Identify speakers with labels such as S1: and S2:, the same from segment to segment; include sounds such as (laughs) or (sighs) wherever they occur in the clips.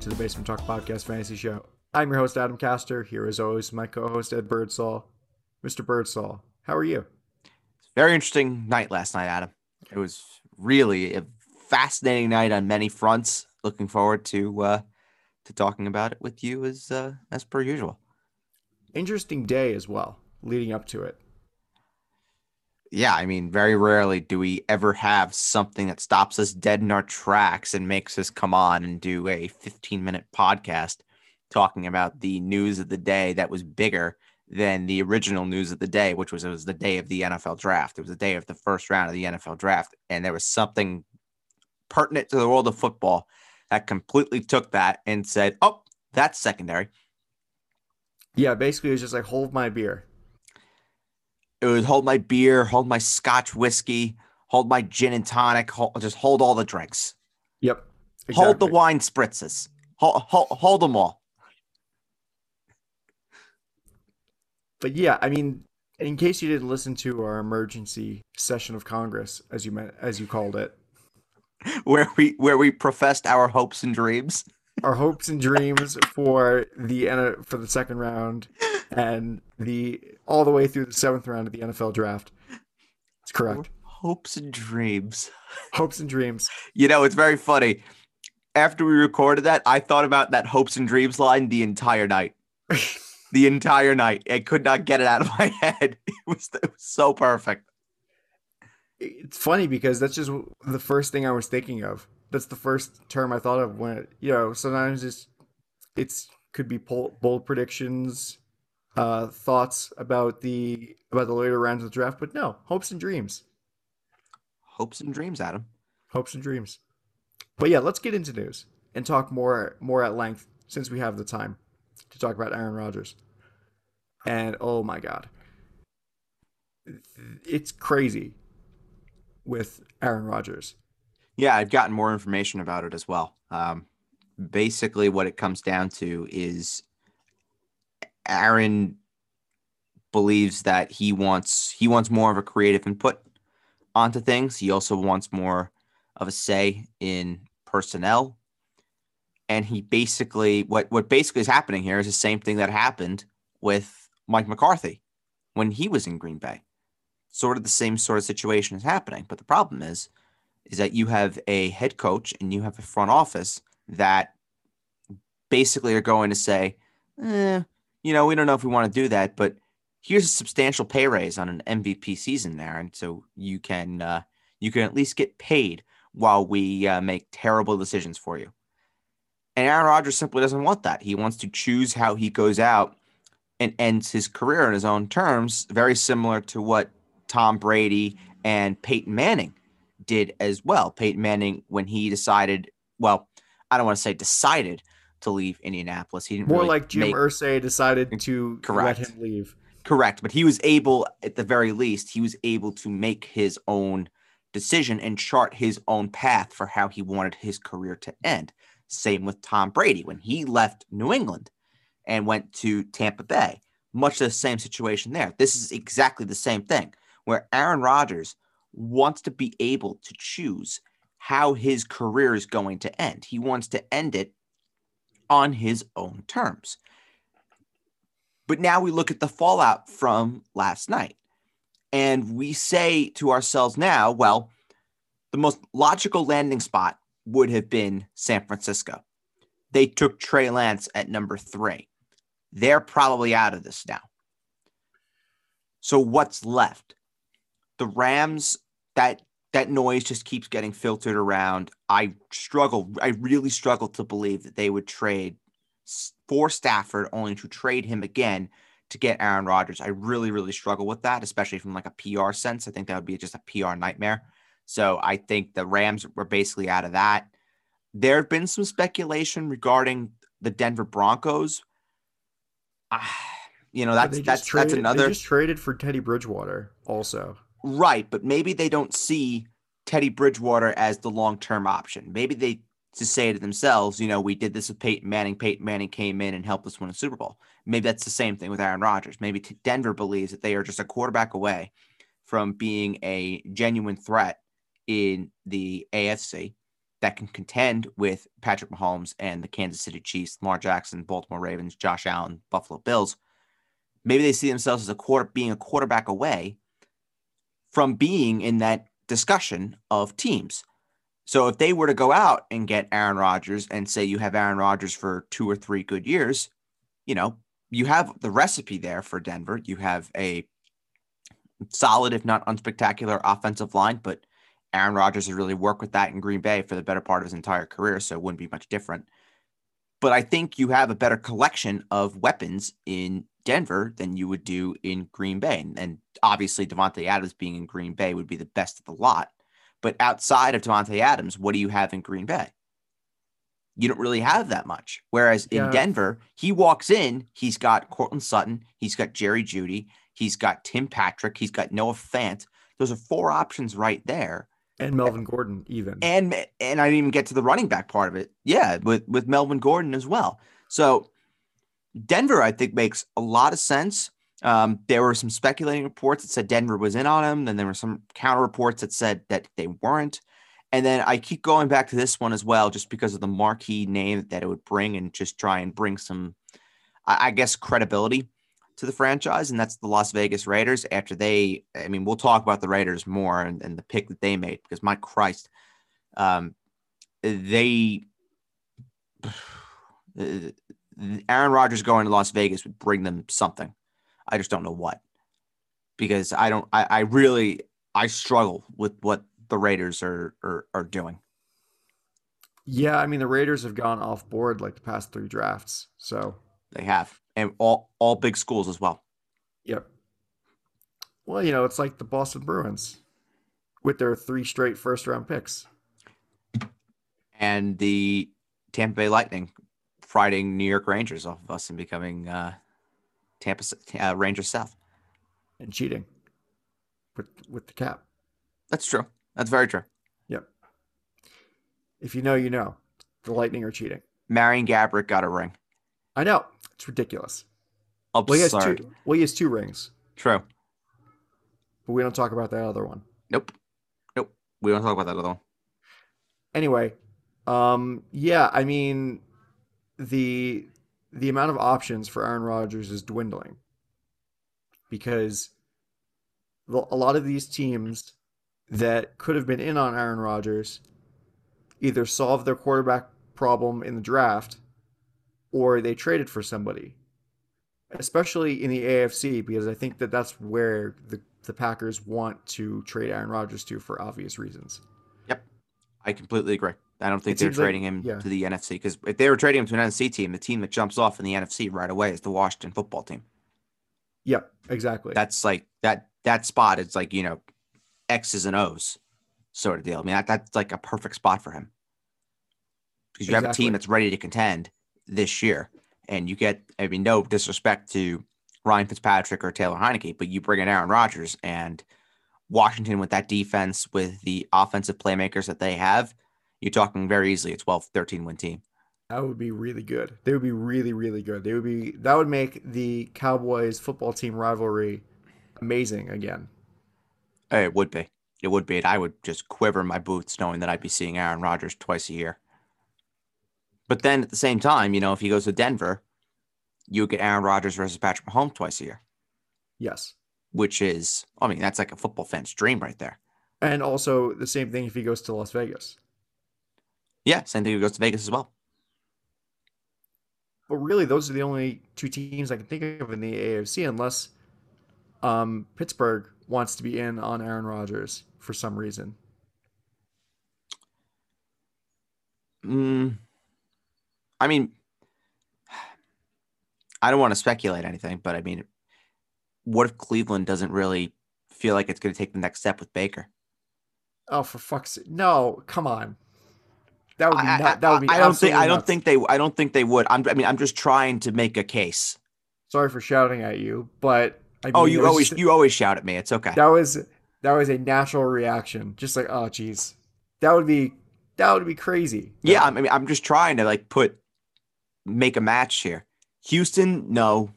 S1: To the Basement Talk Podcast Fantasy Show. I'm your host, Adam Castor. Here, as always, my co host, Ed Birdsall. Mr. Birdsall, how are you?
S2: Very interesting night last night, Adam. It was really a fascinating night on many fronts. Looking forward to uh, to talking about it with you as uh, as per usual.
S1: Interesting day as well, leading up to it.
S2: Yeah, I mean, very rarely do we ever have something that stops us dead in our tracks and makes us come on and do a 15 minute podcast talking about the news of the day that was bigger than the original news of the day, which was it was the day of the NFL draft. It was the day of the first round of the NFL draft. And there was something pertinent to the world of football that completely took that and said, oh, that's secondary.
S1: Yeah, basically, it was just like, hold my beer.
S2: It would hold my beer, hold my scotch whiskey, hold my gin and tonic, hold, just hold all the drinks.
S1: Yep.
S2: Exactly. Hold the wine spritzes. Hold, hold, hold them all.
S1: But yeah, I mean, in case you didn't listen to our emergency session of Congress, as you meant, as you called it, (laughs)
S2: where we where we professed our hopes and dreams,
S1: our hopes and dreams for the for the second round and the all the way through the seventh round of the NFL draft. It's correct.
S2: Hopes and dreams.
S1: Hopes and dreams.
S2: You know, it's very funny. After we recorded that, I thought about that hopes and dreams line the entire night. (laughs) the entire night. I could not get it out of my head. (laughs) It was, it was so perfect.
S1: It's funny because that's just the first thing I was thinking of. That's the first term I thought of when you know sometimes it's it's could be bold predictions, uh, thoughts about the about the later rounds of the draft, but no hopes and dreams.
S2: Hopes and dreams, Adam.
S1: Hopes and dreams. But yeah, let's get into news and talk more more at length since we have the time to talk about Aaron Rodgers. And oh my God, it's crazy with Aaron Rodgers.
S2: Yeah, I've gotten more information about it as well. Um, basically, what it comes down to is Aaron believes that he wants he wants more of a creative input onto things. He also wants more of a say in personnel and he basically what what basically is happening here is the same thing that happened with Mike McCarthy when he was in Green Bay. Sort of the same sort of situation is happening, but the problem is is that you have a head coach and you have a front office that basically are going to say, eh, you know, we don't know if we want to do that, but here's a substantial pay raise on an MVP season there, and so you can uh, you can at least get paid while we uh, make terrible decisions for you. And Aaron Rodgers simply doesn't want that. He wants to choose how he goes out and ends his career on his own terms, very similar to what Tom Brady and Peyton Manning did as well. Peyton Manning, when he decided, well, I don't want to say decided to leave Indianapolis. He didn't
S1: more
S2: really
S1: like Jim
S2: make...
S1: Irsay decided to
S2: Correct.
S1: let him leave.
S2: Correct, but he was able, at the very least, he was able to make his own decision and chart his own path for how he wanted his career to end. Same with Tom Brady when he left New England and went to Tampa Bay. Much the same situation there. This is exactly the same thing where Aaron Rodgers wants to be able to choose how his career is going to end. He wants to end it on his own terms. But now we look at the fallout from last night and we say to ourselves now, well, the most logical landing spot would have been San Francisco. They took Trey Lance at number three. They're probably out of this now. So what's left? The Rams, that that noise just keeps getting filtered around. I struggle, I really struggle to believe that they would trade for Stafford only to trade him again to get Aaron Rodgers. I really, really struggle with that, especially from like a PR sense. I think that would be just a PR nightmare. So I think the Rams were basically out of that. There have been some speculation regarding the Denver Broncos. Uh, you know, that's that's
S1: traded,
S2: that's another.
S1: They just traded for Teddy Bridgewater, also.
S2: Right, but maybe they don't see Teddy Bridgewater as the long term option. Maybe they just say to themselves, you know, we did this with Peyton Manning. Peyton Manning came in and helped us win a Super Bowl. Maybe that's the same thing with Aaron Rodgers. Maybe Denver believes that they are just a quarterback away from being a genuine threat in the AFC that can contend with Patrick Mahomes and the Kansas City Chiefs, Lamar Jackson, Baltimore Ravens, Josh Allen, Buffalo Bills. Maybe they see themselves as a quarter being a quarterback away from being in that discussion of teams. So if they were to go out and get Aaron Rodgers and say you have Aaron Rodgers for two or three good years, you know, you have the recipe there for Denver. You have a solid, if not unspectacular, offensive line, but Aaron Rodgers has really worked with that in Green Bay for the better part of his entire career, so it wouldn't be much different. But I think you have a better collection of weapons in Denver than you would do in Green Bay. And obviously, Davante Adams being in Green Bay would be the best of the lot. But outside of Davante Adams, what do you have in Green Bay? You don't really have that much. Whereas in
S1: Yeah.
S2: Denver, he walks in, he's got Courtland Sutton, he's got Jerry Jeudy, he's got Tim Patrick, he's got Noah Fant. Those are four options right there.
S1: And Melvin Gordon, even.
S2: And and I didn't even get to the running back part of it. Yeah, with with Melvin Gordon as well. So Denver, I think, makes a lot of sense. Um, there were some speculating reports that said Denver was in on him. Then there were some counter reports that said that they weren't. And then I keep going back to this one as well, just because of the marquee name that it would bring and just try and bring some, I guess, credibility to the franchise. And that's the Las Vegas Raiders. After they, I mean, we'll talk about the Raiders more and, and the pick that they made because my Christ, um, they, (sighs) Aaron Rodgers going to Las Vegas would bring them something. I just don't know what because I don't. I, I really I struggle with what the Raiders are are, are doing.
S1: yeah, I mean the Raiders have gone off board like the past three drafts. So
S2: They have and all all big schools as well.
S1: Yep. Well, you know, it's like the Boston Bruins with their three straight first round picks.
S2: And the Tampa Bay Lightning Friday New York Rangers off of us and becoming uh, Tampa uh, Rangers South.
S1: and cheating with with the cap.
S2: That's true. That's very true.
S1: Yep. If you know, you know. The Lightning are cheating.
S2: Marian Gaborik got a ring.
S1: I know. It's ridiculous. Well, he has two. Well, he has two rings,
S2: True.
S1: but we don't talk about that other one.
S2: Nope. Nope. We don't talk about that other one.
S1: Anyway, um, yeah, I mean, the the amount of options for Aaron Rodgers is dwindling because a lot of these teams that could have been in on Aaron Rodgers either solved their quarterback problem in the draft or they traded for somebody, especially in the AFC, because I think that that's where the, the Packers want to trade Aaron Rodgers to for obvious reasons. Yep.
S2: I completely agree. I don't think
S1: It
S2: they're
S1: seems like-
S2: trading him
S1: yeah.
S2: to the NFC because if they were trading him to an NFC team, the team that jumps off in the NFC right away is the Washington football team.
S1: Yep, exactly.
S2: That's like that that spot is like, you know, X's and O's sort of deal. I mean, that, that's like a perfect spot for him. Because you have a team that's ready to contend this year. And you get, I mean, no disrespect to Ryan Fitzpatrick or Taylor Heinicke, but you bring in Aaron Rodgers and Washington with that defense, with the offensive playmakers that they have, you're talking very easily a 12, 13 win team.
S1: That would be really good. They would be really, really good. They would be that would make the Cowboys football team rivalry amazing again.
S2: It would be. It would be. And I would just quiver in my boots knowing that I'd be seeing Aaron Rodgers twice a year. But then at the same time, you know, if he goes to Denver, you would get Aaron Rodgers versus Patrick Mahomes twice a year,
S1: Yes.
S2: which is, I mean, that's like a football fan's dream right there.
S1: And also the same thing if he goes to Las Vegas.
S2: Yeah, same thing goes to Vegas as well.
S1: But really those are the only two teams I can think of in the AFC unless um, Pittsburgh wants to be in on Aaron Rodgers for some reason.
S2: Mm, I mean, I don't want to speculate anything, but I mean, what if Cleveland doesn't really feel like it's going to take the next step with Baker?
S1: Oh, for fuck's sake. No, come on. That would be
S2: I,
S1: nut- that would be
S2: I don't think I don't think they I don't think they would. I'm, I mean, I'm just trying to make a case.
S1: Sorry for shouting at you, but I oh, mean,
S2: Oh, you always
S1: just-
S2: you always shout at me. It's okay.
S1: that was that was a natural reaction. Just like, oh geez. That would be that would be crazy.
S2: Yeah, I mean, I'm just trying to like put make a match here. Houston, no.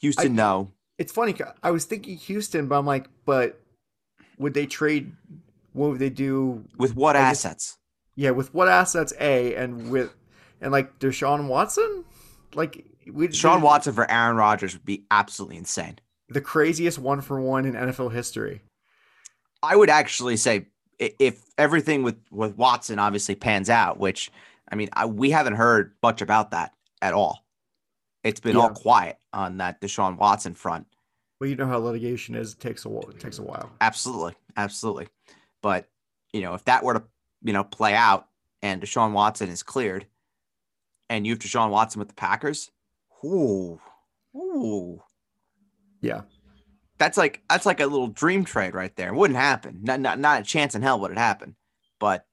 S2: Houston,
S1: I-
S2: no.
S1: It's funny. I was thinking Houston, but I'm like, but would they trade? What would they do?
S2: With what
S1: I
S2: assets?
S1: Yeah, with what assets? A and with and like Deshaun Watson, like we
S2: Sean Watson for Aaron Rodgers would be absolutely insane.
S1: the craziest one for one in NFL history.
S2: I would actually say if everything with with Watson obviously pans out, which I mean, I, we haven't heard much about that at all. It's been all quiet on that Deshaun Watson front.
S1: Well, you know how litigation is. It takes a while. It takes a while.
S2: Absolutely, absolutely. But you know, if that were to you know play out and Deshaun Watson is cleared, and you have Deshaun Watson with the Packers, ooh, ooh,
S1: Yeah.
S2: that's like that's like a little dream trade right there. It wouldn't happen. Not not not a chance in hell would it happen. But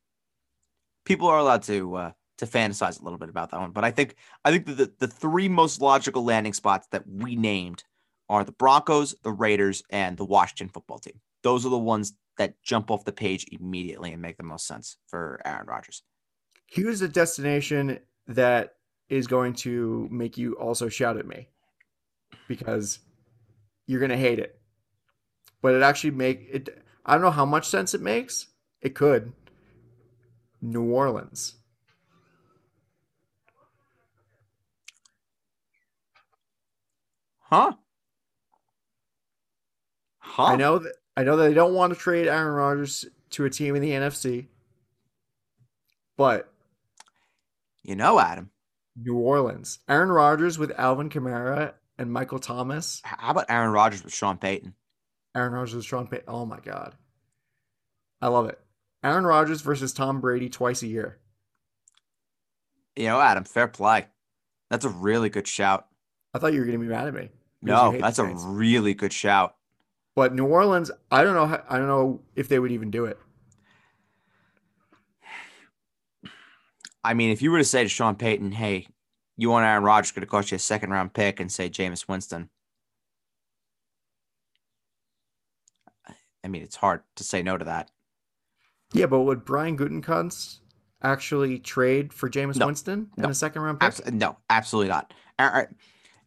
S2: people are allowed to uh, to fantasize a little bit about that one. But I think I think the, the three most logical landing spots that we named are the Broncos, the Raiders, and the Washington football team. Those are the ones that jump off the page immediately and make the most sense for Aaron Rodgers.
S1: Here's a destination that is going to make you also shout at me because you're going to hate it. But it actually make it I don't know how much sense it makes. It could. New Orleans.
S2: Huh? Huh?
S1: I know that I know that they don't want to trade Aaron Rodgers to a team in the NFC. But
S2: You know, Adam.
S1: New Orleans. Aaron Rodgers with Alvin Kamara and Michael Thomas.
S2: How about Aaron Rodgers with Sean Payton?
S1: Aaron Rodgers with Sean Payton. Oh my god. I love it. Aaron Rodgers versus Tom Brady twice a year.
S2: You know, Adam, fair play. That's a really good shout.
S1: I thought you were going to be mad at me.
S2: No, that's a really good shout.
S1: But New Orleans, I don't know. How, I don't know if they would even do it.
S2: I mean, if you were to say to Sean Payton, "Hey, you want Aaron Rodgers going to cost you a second round pick," and say Jameis Winston, I mean, it's hard to say no to that.
S1: Yeah, but would Brian Gutekunst actually trade for Jameis
S2: No.
S1: Winston
S2: No.
S1: a second round pick?
S2: Abs- no, absolutely not.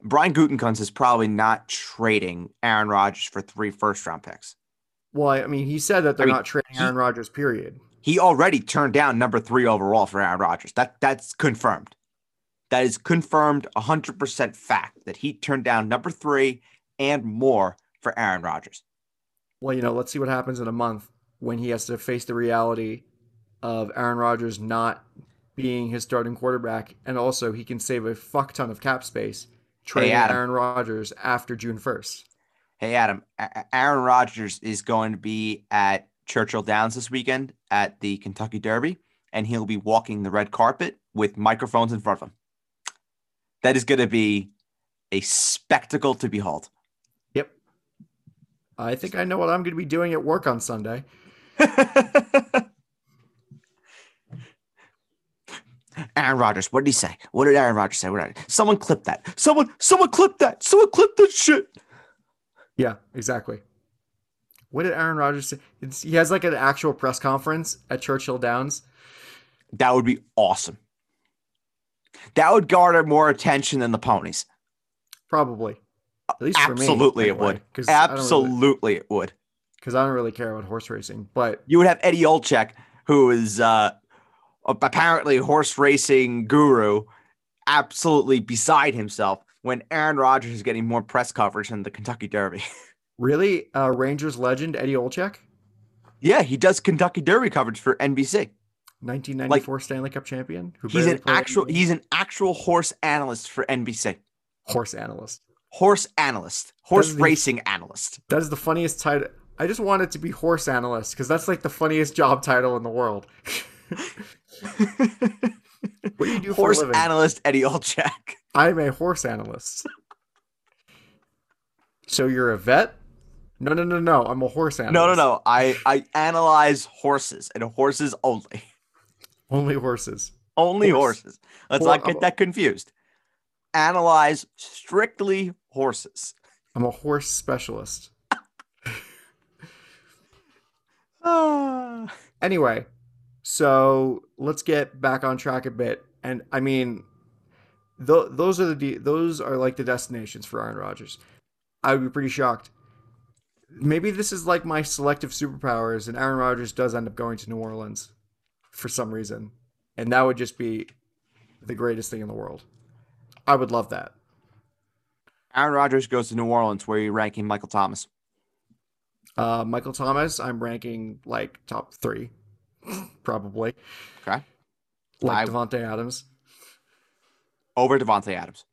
S2: Brian Gutekunst is probably not trading Aaron Rodgers for three first round picks.
S1: Well, I mean, he said that they're
S2: mean,
S1: not trading Aaron Rodgers. Period.
S2: He already turned down number three overall for Aaron Rodgers. That that's confirmed. That is confirmed 100% fact that he turned down number three and more for Aaron Rodgers.
S1: Well, you know, let's see what happens in a month when he has to face the reality of Aaron Rodgers not being his starting quarterback, and also he can save a fuck ton of cap space trading
S2: Adam.
S1: Aaron Rodgers after June first.
S2: Hey, Adam, A- Aaron Rodgers is going to be at Churchill Downs this weekend at the Kentucky Derby, and he'll be walking the red carpet with microphones in front of him. That is going to be a spectacle to behold.
S1: Yep. I think I know what I'm going to be doing at work on Sunday. (laughs)
S2: Aaron Rodgers, what did he say? What did Aaron Rodgers say? What did someone clip that? Someone, someone clip that. Someone clip that shit.
S1: Yeah, exactly. What did Aaron Rodgers say? It's, he has like an actual press conference at Churchill Downs.
S2: That would be awesome. That would garner more attention than the ponies.
S1: Probably. At least for me.
S2: Absolutely, it
S1: anyway,
S2: would.
S1: don't really-
S2: Absolutely, it would.
S1: Because I don't really care about horse racing. But
S2: You would have Eddie Olczyk, who is uh, apparently horse racing guru, absolutely beside himself when Aaron Rodgers is getting more press coverage than the Kentucky Derby. (laughs)
S1: really, uh, Rangers legend Eddie Olczyk,
S2: yeah, he does Kentucky Derby coverage for NBC.
S1: 1994 Stanley Cup champion.
S2: He's an actual he's an actual horse analyst for NBC.
S1: horse analyst.
S2: Horse analyst, horse racing analyst.
S1: That is the funniest title. I just want it to be horse analyst because that's like the funniest job title in the world. (laughs) (laughs) what do you do for
S2: horse
S1: a living?
S2: analyst Eddie Olczyk.
S1: I'm a horse analyst. so you're a vet? No, no, no, no. I'm a horse analyst.
S2: No, no, no. I I analyze horses and horses only.
S1: Only horses.
S2: Only
S1: Horse.
S2: horses. Let's
S1: Well,
S2: not get that confused. Analyze strictly horses.
S1: I'm a horse specialist. (laughs)
S2: Ah.
S1: Anyway, so let's get back on track a bit. And I mean, th- those are the de- those are like the destinations for Aaron Rodgers. I would be pretty shocked. Maybe this is like my selective superpowers, and Aaron Rodgers does end up going to New Orleans. for some reason, and that would just be the greatest thing in the world. I would love that.
S2: Aaron Rodgers goes to New Orleans. Where are you ranking Michael Thomas?
S1: Uh, Michael Thomas, I'm ranking like top three, probably.
S2: Okay.
S1: Like
S2: I-
S1: Davante Adams.
S2: Over Davante Adams.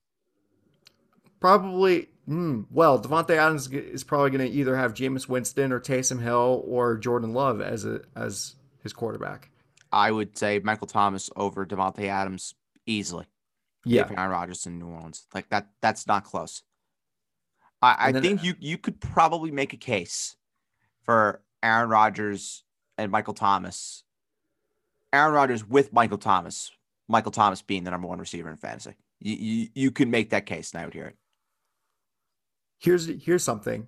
S1: Probably. Mm, well, Davante Adams is probably going to either have Jameis Winston or Taysom Hill or Jordan Love as a as his quarterback.
S2: I would say Michael Thomas over Davante Adams easily.
S1: Yeah,
S2: Aaron Rodgers in New Orleans. Like that that's not close. I, I
S1: then-
S2: think you you could probably make a case for Aaron Rodgers and Michael Thomas. Aaron Rodgers with Michael Thomas. Michael Thomas being the number one receiver in fantasy. You you, you could make that case, and I would hear it.
S1: here's here's something.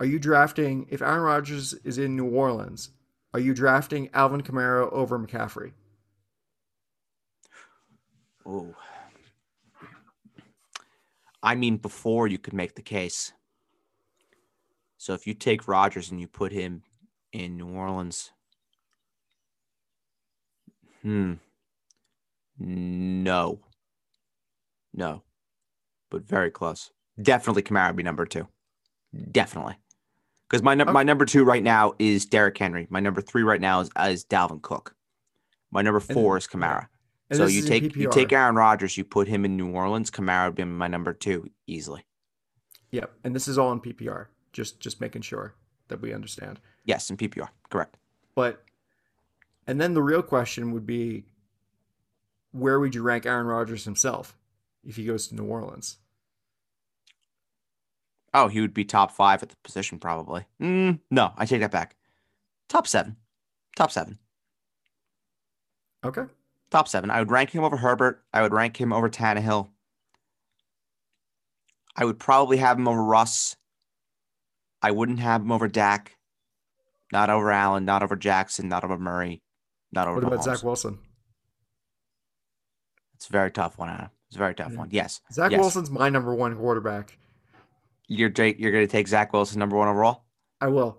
S1: Are you drafting if Aaron Rodgers is in New Orleans? Are you drafting Alvin Kamara over McCaffrey?
S2: Oh. I mean, before you could make the case. So if you take Rodgers and you put him in New Orleans, hmm, no, no, but very close. Definitely Kamara would be number two. Definitely, because my num-
S1: Okay.
S2: my number two right now is Derrick Henry. My number three right now is, is Dalvin Cook. My number four is. Kamara
S1: And
S2: so you take you take Aaron Rodgers, you put him in New Orleans. Kamara would be my number two easily.
S1: Yep, and this is all in PPR. Just just making sure that we understand.
S2: Yes, in PPR, correct.
S1: But and then the real question would be where would you rank Aaron Rodgers himself if he goes to New Orleans?
S2: Oh, he would be top five at the position probably. Mm, no, I take that back. Top seven, top seven,
S1: Okay.
S2: top seven. I would rank him over Herbert. I would rank him over Tannehill. I would probably have him over Russ. I wouldn't have him over Dak. Not over Allen. Not over Jackson. Not over Murray. Not over.
S1: What about
S2: Mahomes.
S1: Zach Wilson?
S2: It's a very tough one, Adam. It's a very tough
S1: Yeah.
S2: one. Yes,
S1: Zach
S2: Yes.
S1: Wilson's my number one quarterback.
S2: you're Jake. You're going to take Zach Wilson number one overall.
S1: I will.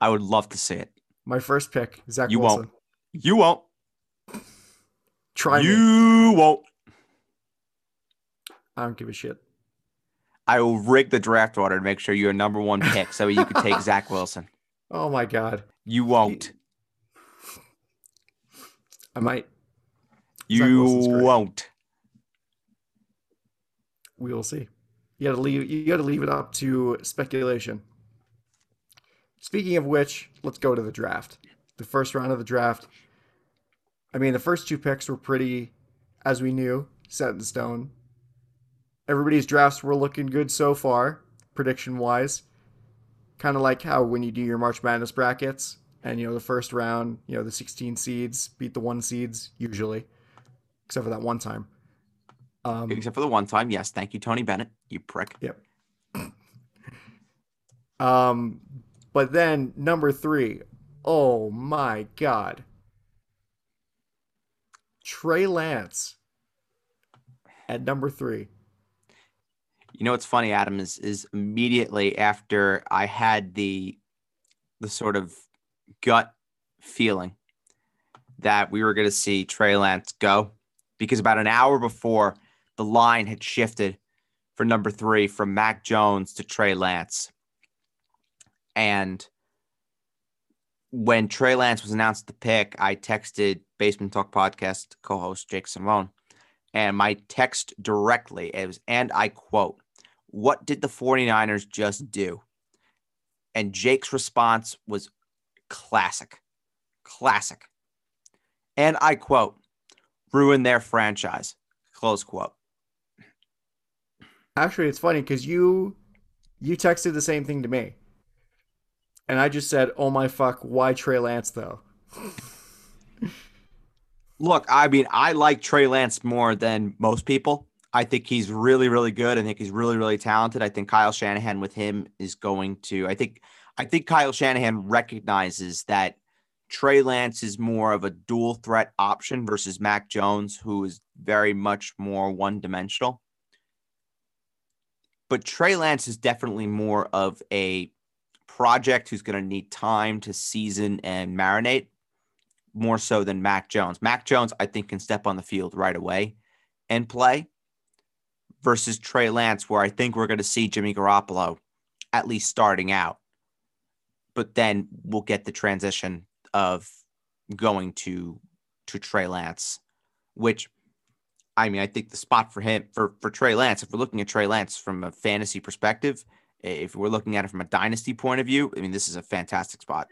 S2: I would love to see it.
S1: My first pick, Zach
S2: You
S1: Wilson.
S2: won't. You won't.
S1: Try me.
S2: you won't.
S1: I don't give a shit.
S2: I will rig the draft order to make sure you're a number one pick so you can take Zach (laughs) Wilson.
S1: Oh my god.
S2: You won't.
S1: I might.
S2: You won't.
S1: We will see. You gotta leave you gotta leave it up to speculation. Speaking of which, let's go to the draft. The first round of the draft. I mean, the first two picks were pretty, as we knew, set in stone. Everybody's drafts were looking good so far, prediction wise. Kind of like how when you do your March Madness brackets, and you know the first round, you know the 16 seeds beat the one seeds usually, except for that one time. Um,
S2: Except for the one time. Yes. Thank you, Tony Bennett. You prick.
S1: Yep. (coughs) Um, but then number three, oh my god, Trey Lance at number three.
S2: You know what's funny, Adam, is is immediately after I had the the sort of gut feeling that we were going to see Trey Lance go, because about an hour before the line had shifted for number three from Mac Jones to Trey Lance, and when Trey Lance was announced the pick, I texted Basement Talk podcast co-host Jake Simone, and my text directly it was, and I quote, "What did the 49ers just do?" And Jake's response was classic, classic, and I quote, "Ruin their franchise." Close quote.
S1: Actually, it's funny because you you texted the same thing to me, and I just said, "Oh my fuck, why Trey Lance though?" (laughs)
S2: Look, I mean, I like Trey Lance more than most people. I think he's really, really good. I think he's really, really talented. I think Kyle Shanahan with him is going to. I think, I think Kyle Shanahan recognizes that Trey Lance is more of a dual threat option versus Mac Jones, who is very much more one dimensional. But Trey Lance is definitely more of a project who's going to need time to season and marinate more so than Mac Jones. Mac Jones, I think, can step on the field right away and play versus Trey Lance, where I think we're going to see Jimmy Garoppolo at least starting out. But then we'll get the transition of going to to Trey Lance, which I mean, I think the spot for him for for Trey Lance, if we're looking at Trey Lance from a fantasy perspective, if we're looking at it from a dynasty point of view, I mean, this is a fantastic spot.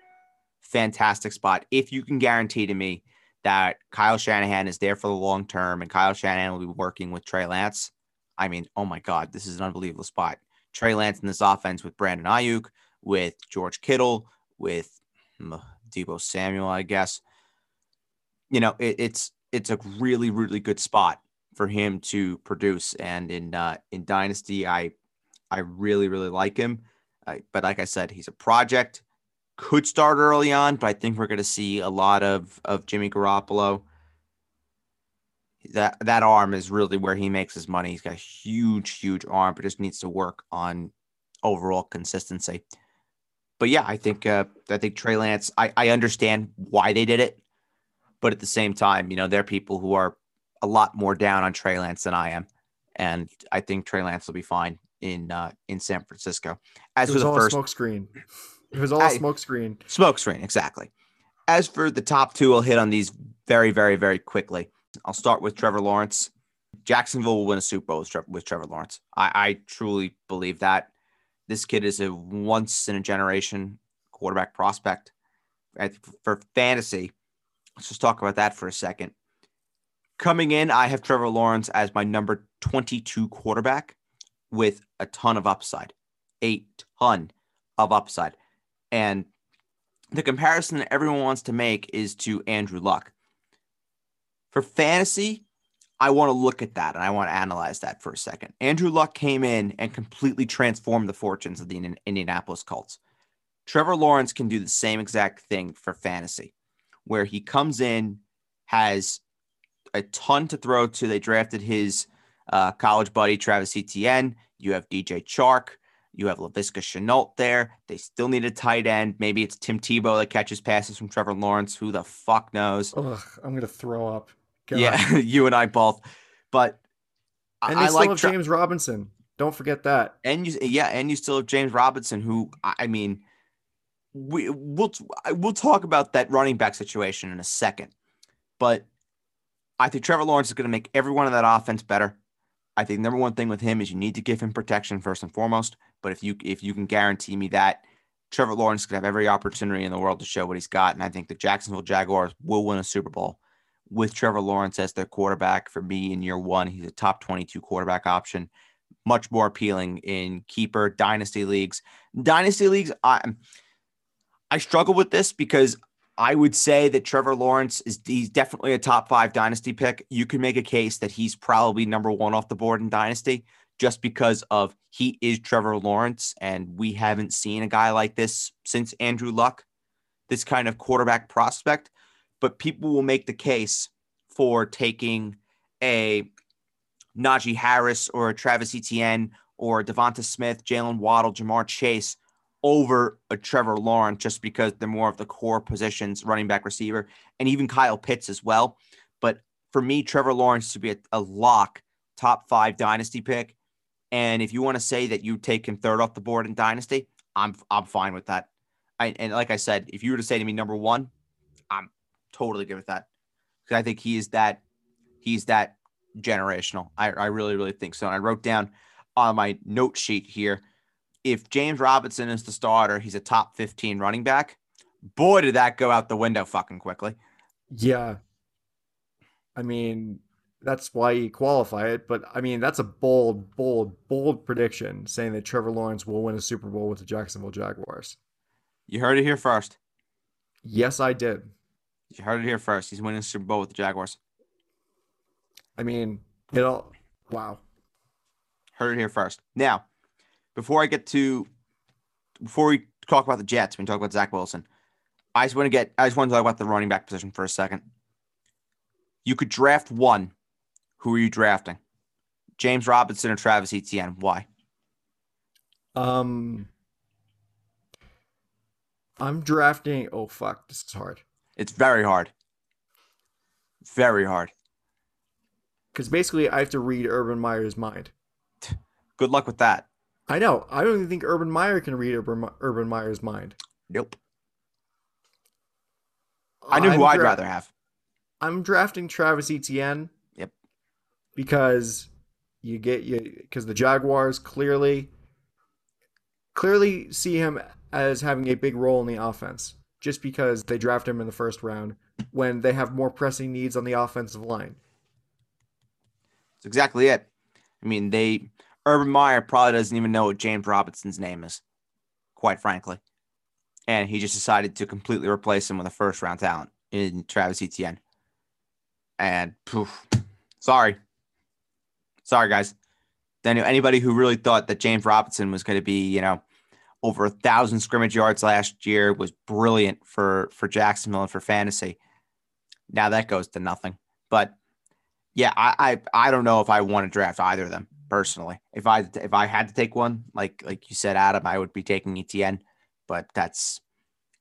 S2: Fantastic spot. If you can guarantee to me that Kyle Shanahan is there for the long term and Kyle Shanahan will be working with Trey Lance, I mean, oh my God, this is an unbelievable spot. Trey Lance in this offense with Brandon Aiyuk, with George Kittle, with Deebo Samuel, I guess. You know, it, it's it's a really really good spot for him to produce. And in uh, in Dynasty, I I really really like him. I, but like I said, he's a project. Could start early on, but I think we're going to see a lot of of Jimmy Garoppolo. That that arm is really where he makes his money. He's got a huge, huge arm, but just needs to work on overall consistency. But yeah, I think uh, I think Trey Lance. I, I understand why they did it, but at the same time, you know, there are people who are a lot more down on Trey Lance than I am, and I think Trey Lance will be fine in uh, in San Francisco.
S1: As for the first smoke screen, it was all I, smoke screen.
S2: Smoke screen, exactly. As for the top two, I'll hit on these very, very, very quickly. I'll start with Trevor Lawrence. Jacksonville will win a Super Bowl with, Trevor, with Trevor Lawrence. I, I truly believe that. This kid is a once in a generation quarterback prospect. For fantasy, let's just talk about that for a second. Coming in, I have Trevor Lawrence as my number 22 quarterback with a ton of upside, a ton of upside. And the comparison that everyone wants to make is to Andrew Luck. For fantasy, I want to look at that and I want to analyze that for a second. Andrew Luck came in and completely transformed the fortunes of the Indianapolis Colts. Trevor Lawrence can do the same exact thing for fantasy, where he comes in, has a ton to throw to. They drafted his uh, college buddy, Travis Etienne. You have DJ Chark. You have Laviska Shenault there. They still need a tight end. Maybe it's Tim Tebow that catches passes from Trevor Lawrence. Who the fuck knows?
S1: Ugh, I'm going to throw up.
S2: Yeah, (laughs) you and I both. But
S1: and they I still like have Tra- James Robinson. Don't forget that.
S2: And you, yeah, and you still have James Robinson, who I mean, we we'll we'll talk about that running back situation in a second. But I think Trevor Lawrence is going to make every one of that offense better. I think number one thing with him is you need to give him protection first and foremost. But if you if you can guarantee me that Trevor Lawrence could have every opportunity in the world to show what he's got, and I think the Jacksonville Jaguars will win a Super Bowl with Trevor Lawrence as their quarterback. For me, in year one, he's a top 22 quarterback option. Much more appealing in keeper dynasty leagues. Dynasty leagues, I I struggle with this because I would say that Trevor Lawrence is he's definitely a top five dynasty pick. You can make a case that he's probably number one off the board in dynasty just because of he is Trevor Lawrence, and we haven't seen a guy like this since Andrew Luck, this kind of quarterback prospect. But people will make the case for taking a Najee Harris or a Travis Etienne or Devonta Smith, Jaylen Waddle, Ja'Marr Chase over a Trevor Lawrence just because they're more of the core positions, running back, receiver, and even Kyle Pitts as well. But for me, Trevor Lawrence to be a, a lock, top five dynasty pick. And if you want to say that you take him third off the board in dynasty, I'm I'm fine with that. I, and like I said, if you were to say to me number one, I'm totally good with that because I think he is that he's that generational. I, I really really think so. And I wrote down on my note sheet here if James Robinson is the starter, he's a top 15 running back. Boy, did that go out the window fucking quickly.
S1: Yeah. I mean, that's why you qualify it. But I mean, that's a bold, bold, bold prediction saying that Trevor Lawrence will win a Super Bowl with the Jacksonville Jaguars.
S2: You heard it here first.
S1: Yes, I did.
S2: You heard it here first. He's winning Super Bowl with the Jaguars.
S1: I mean, it all. Wow.
S2: Heard it here first. Now, before I get to before we talk about the Jets, we talk about Zach Wilson. I just want to get I just want to talk about the running back position for a second. You could draft one. Who are you drafting? James Robinson or Travis Etienne? Why?
S1: Um I'm drafting oh fuck, this is hard.
S2: It's very hard. Very hard.
S1: Because basically, I have to read Urban Meyer's mind.
S2: Good luck with that.
S1: I know. I don't even think Urban Meyer can read Urban, Urban Meyer's mind.
S2: Nope. I knew
S1: I'm
S2: who I'd rather have.
S1: I'm drafting Travis Etienne.
S2: Yep.
S1: Because you get you because the Jaguars clearly clearly see him as having a big role in the offense just because they draft him in the first round when they have more pressing needs on the offensive line.
S2: That's exactly it. I mean, they Urban Meyer probably doesn't even know what James Robinson's name is, quite frankly. And he just decided to completely replace him with a first round talent in Travis Etienne. And poof, sorry. Sorry, guys. Then anybody who really thought that James Robinson was going to be, you know, over a thousand scrimmage yards last year was brilliant for for Jacksonville and for fantasy. Now that goes to nothing. But yeah, I I, I don't know if I want to draft either of them personally. If I if I had to take one, like like you said, Adam, I would be taking Etienne. But that's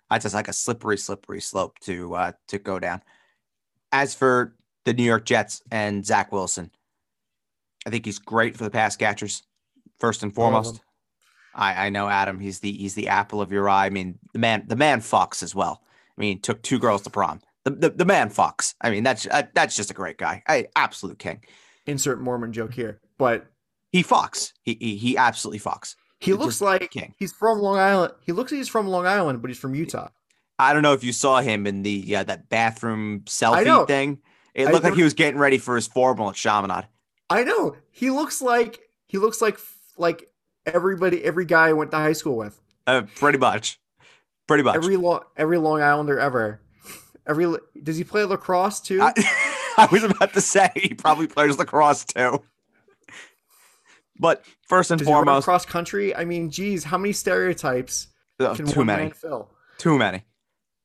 S2: that's just like a slippery, slippery slope to uh, to go down. As for the New York Jets and Zach Wilson, I think he's great for the pass catchers. First and foremost. I, I know Adam. He's the he's the apple of your eye. I mean, the man the man fucks as well. I mean, took two girls to prom. The the, the man fucks. I mean, that's uh, that's just a great guy. I absolute king.
S1: Insert Mormon joke here. But
S2: He fucks. He he, he absolutely fucks.
S1: he
S2: Just
S1: looks like
S2: king.
S1: he's from Long Island. He looks like he's from Long Island, but he's from Utah.
S2: I don't know if you saw him in the uh, that bathroom selfie thing. It looked like he was getting ready for his formal at Chaminade.
S1: I know. He looks like he looks like like everybody every guy I went to high school with.
S2: Uh, pretty much. Pretty much.
S1: Every long every Long Islander ever. Every does he play lacrosse too?
S2: I, (laughs) I was about to say he probably plays lacrosse too. But first and
S1: does
S2: foremost,
S1: cross country? I mean, geez, how many stereotypes
S2: uh,
S1: can
S2: too
S1: one
S2: many. Too many.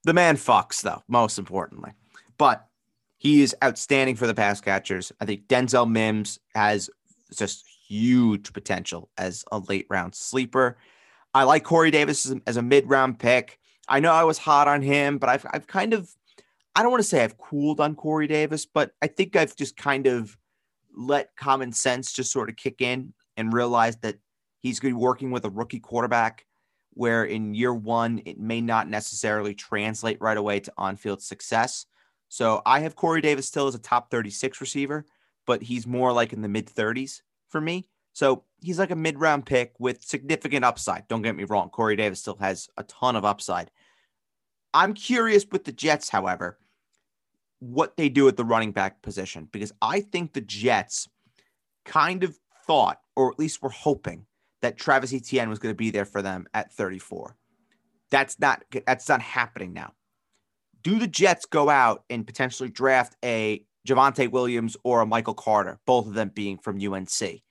S2: The man fucks, though, most importantly. But he is outstanding for the pass catchers. I think Denzel Mims has just huge potential as a late round sleeper. I like Corey Davis as a, mid round pick. I know I was hot on him, but I've, I've kind of, I don't want to say I've cooled on Corey Davis, but I think I've just kind of let common sense just sort of kick in and realize that he's going to be working with a rookie quarterback where in year one, it may not necessarily translate right away to on field success. So I have Corey Davis still as a top 36 receiver, but he's more like in the mid 30s for me. So he's like a mid round pick with significant upside. Don't get me wrong. Corey Davis still has a ton of upside. I'm curious with the Jets, however, what they do at the running back position, because I think the Jets kind of thought, or at least were hoping, that Travis Etienne was going to be there for them at 34. That's not that's not happening now. Do the Jets go out and potentially draft a Javonte Williams or a Michael Carter, both of them being from UNC?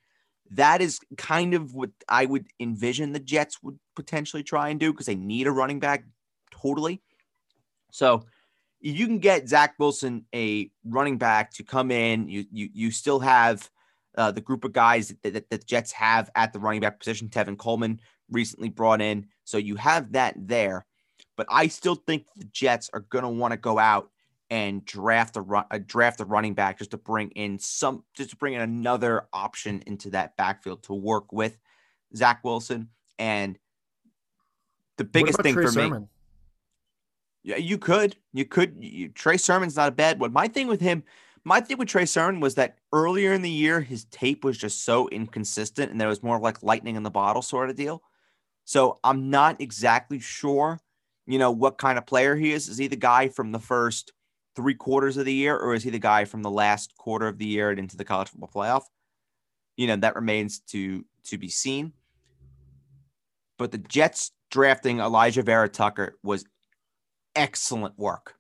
S2: That is kind of what I would envision the Jets would potentially try and do because they need a running back totally. So you can get Zach Wilson a running back to come in, you you you still have uh, the group of guys that, that the Jets have at the running back position. Tevin Coleman recently brought in, so you have that there. But I still think the Jets are going to want to go out and draft a, run, a draft a running back just to bring in some, just to bring in another option into that backfield to work with Zach Wilson. And the biggest thing
S1: Trey
S2: for me, yeah, you could. You could. You, Trey Sermon's not a bad one. My thing with him, my thing with Trey Sermon was that earlier in the year, his tape was just so inconsistent and there was more like lightning in the bottle sort of deal. So I'm not exactly sure, you know, what kind of player he is. Is he the guy from the first three quarters of the year or is he the guy from the last quarter of the year and into the college football playoff? You know, that remains to to be seen. But the Jets drafting Alijah Vera-Tucker was excellent work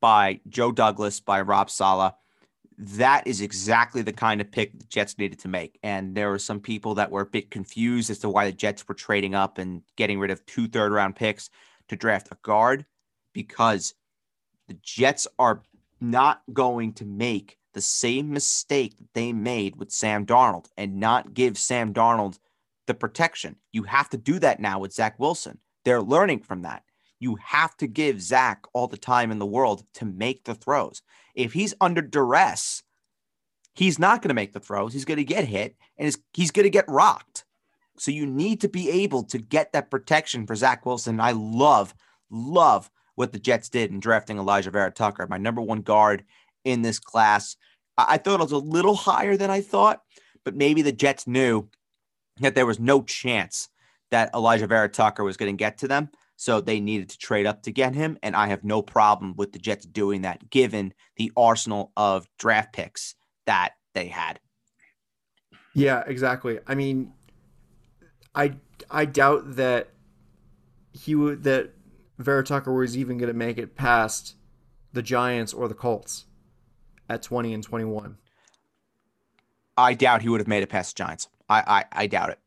S2: by Joe Douglas, by Rob Saleh. That is exactly the kind of pick the Jets needed to make. And there were some people that were a bit confused as to why the Jets were trading up and getting rid of two third round picks to draft a guard because the Jets are not going to make the same mistake that they made with Sam Darnold and not give Sam Darnold the protection. You have to do that now with Zach Wilson. They're learning from that. You have to give Zach all the time in the world to make the throws. If he's under duress, he's not going to make the throws. He's going to get hit and he's going to get rocked. So you need to be able to get that protection for Zach Wilson. I love, love what the Jets did in drafting Alijah Vera-Tucker, my number one guard in this class. I thought it was a little higher than I thought, but maybe the Jets knew that there was no chance that Alijah Vera-Tucker was going to get to them. So they needed to trade up to get him. And I have no problem with the Jets doing that, given the arsenal of draft picks that they had.
S1: Yeah, exactly. I mean, I I doubt that he would that Vera Tucker was even going to make it past the Giants or the Colts at 20 and 21.
S2: I doubt he would have made it past the Giants. I I, I doubt it.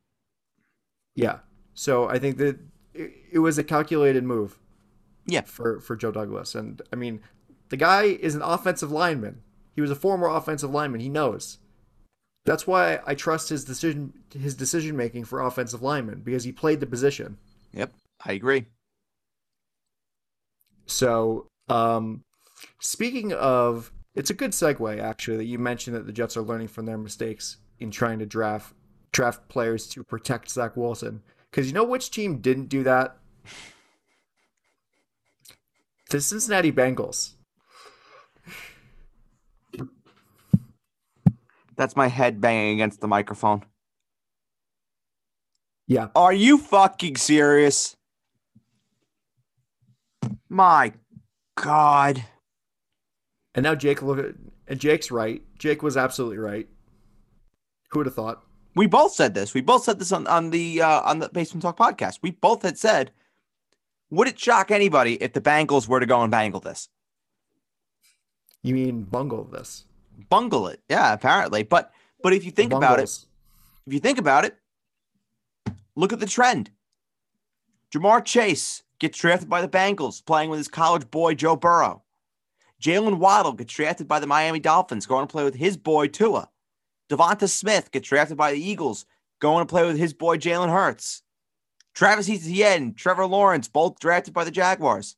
S1: Yeah. So I think that it, it was a calculated move.
S2: Yeah.
S1: For for Joe Douglas, and I mean, the guy is an offensive lineman. He was a former offensive lineman. He knows. That's why I trust his decision his decision making for offensive linemen because he played the position.
S2: Yep, I agree.
S1: So, um, speaking of, it's a good segue actually that you mentioned that the Jets are learning from their mistakes in trying to draft draft players to protect Zach Wilson. Because you know which team didn't do that? The Cincinnati Bengals.
S2: That's my head banging against the microphone.
S1: Yeah.
S2: Are you fucking serious? My God.
S1: And now Jake look at and Jake's right. Jake was absolutely right. Who would have thought?
S2: We both said this. We both said this on, on the uh, on the Basement Talk podcast. We both had said, would it shock anybody if the Bengals were to go and bangle this?
S1: You mean bungle this?
S2: bungle it. Yeah, apparently. But but if you think about it, if you think about it, look at the trend. Ja'Marr Chase gets drafted by the Bengals, playing with his college boy Joe Burrow. Jaylen Waddle gets drafted by the Miami Dolphins, going to play with his boy Tua. Devonta Smith gets drafted by the Eagles, going to play with his boy Jalen Hurts. Travis Etienne, Trevor Lawrence, both drafted by the Jaguars.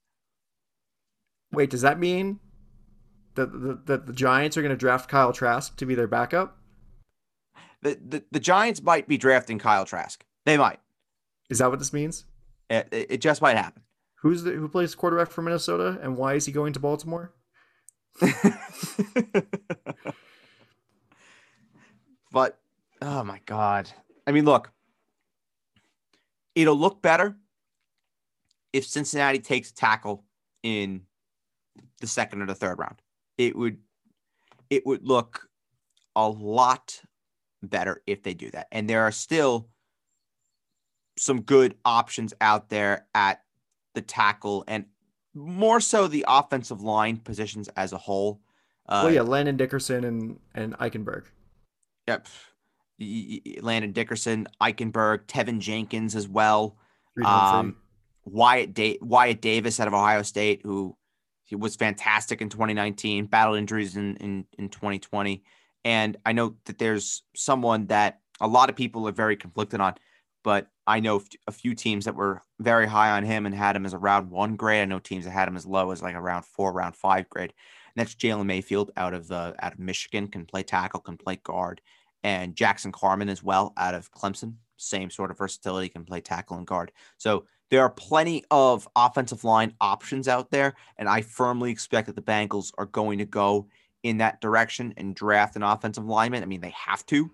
S1: Wait, does that mean that the, that the Giants are going to draft Kyle Trask to be their backup?
S2: The, the the Giants might be drafting Kyle Trask. They might.
S1: Is that what this means?
S2: It, it, just might happen.
S1: Who's the who plays quarterback for Minnesota and why is he going to Baltimore? (laughs)
S2: but oh my god. I mean, look. It'll look better if Cincinnati takes a tackle in the second or the third round it would it would look a lot better if they do that. And there are still some good options out there at the tackle and more so the offensive line positions as a whole.
S1: Uh, well, yeah, Landon Dickerson and and Eichenberg.
S2: Yep, Landon Dickerson, Eichenberg, Teven Jenkins as well. Um, Wyatt da- Wyatt Davis out of Ohio State, who he was fantastic in 2019, battled injuries in, in, in 2020. And I know that there's someone that a lot of people are very conflicted on, but I know a few teams that were very high on him and had him as a round one grade. I know teams that had him as low as like a round four, round five grade. And that's Jalen Mayfield out of the out of Michigan, can play tackle, can play guard, and Jackson Carman as well out of Clemson. Same sort of versatility, can play tackle and guard. So there are plenty of offensive line options out there, and I firmly expect that the Bengals are going to go in that direction and draft an offensive lineman. I mean, they have to,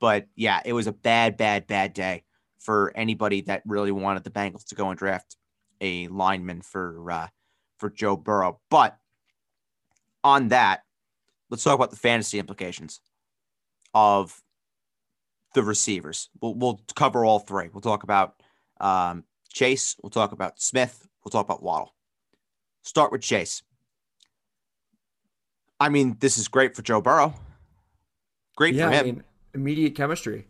S2: but yeah, it was a bad, bad, bad day for anybody that really wanted the Bengals to go and draft a lineman for uh, for Joe Burrow. But on that, let's talk about the fantasy implications of the receivers. We'll, we'll cover all three. We'll talk about um, Chase. We'll talk about Smith. We'll talk about Waddle. Start with Chase. I mean, this is great for Joe Burrow. Great yeah, for him. I mean,
S1: immediate chemistry.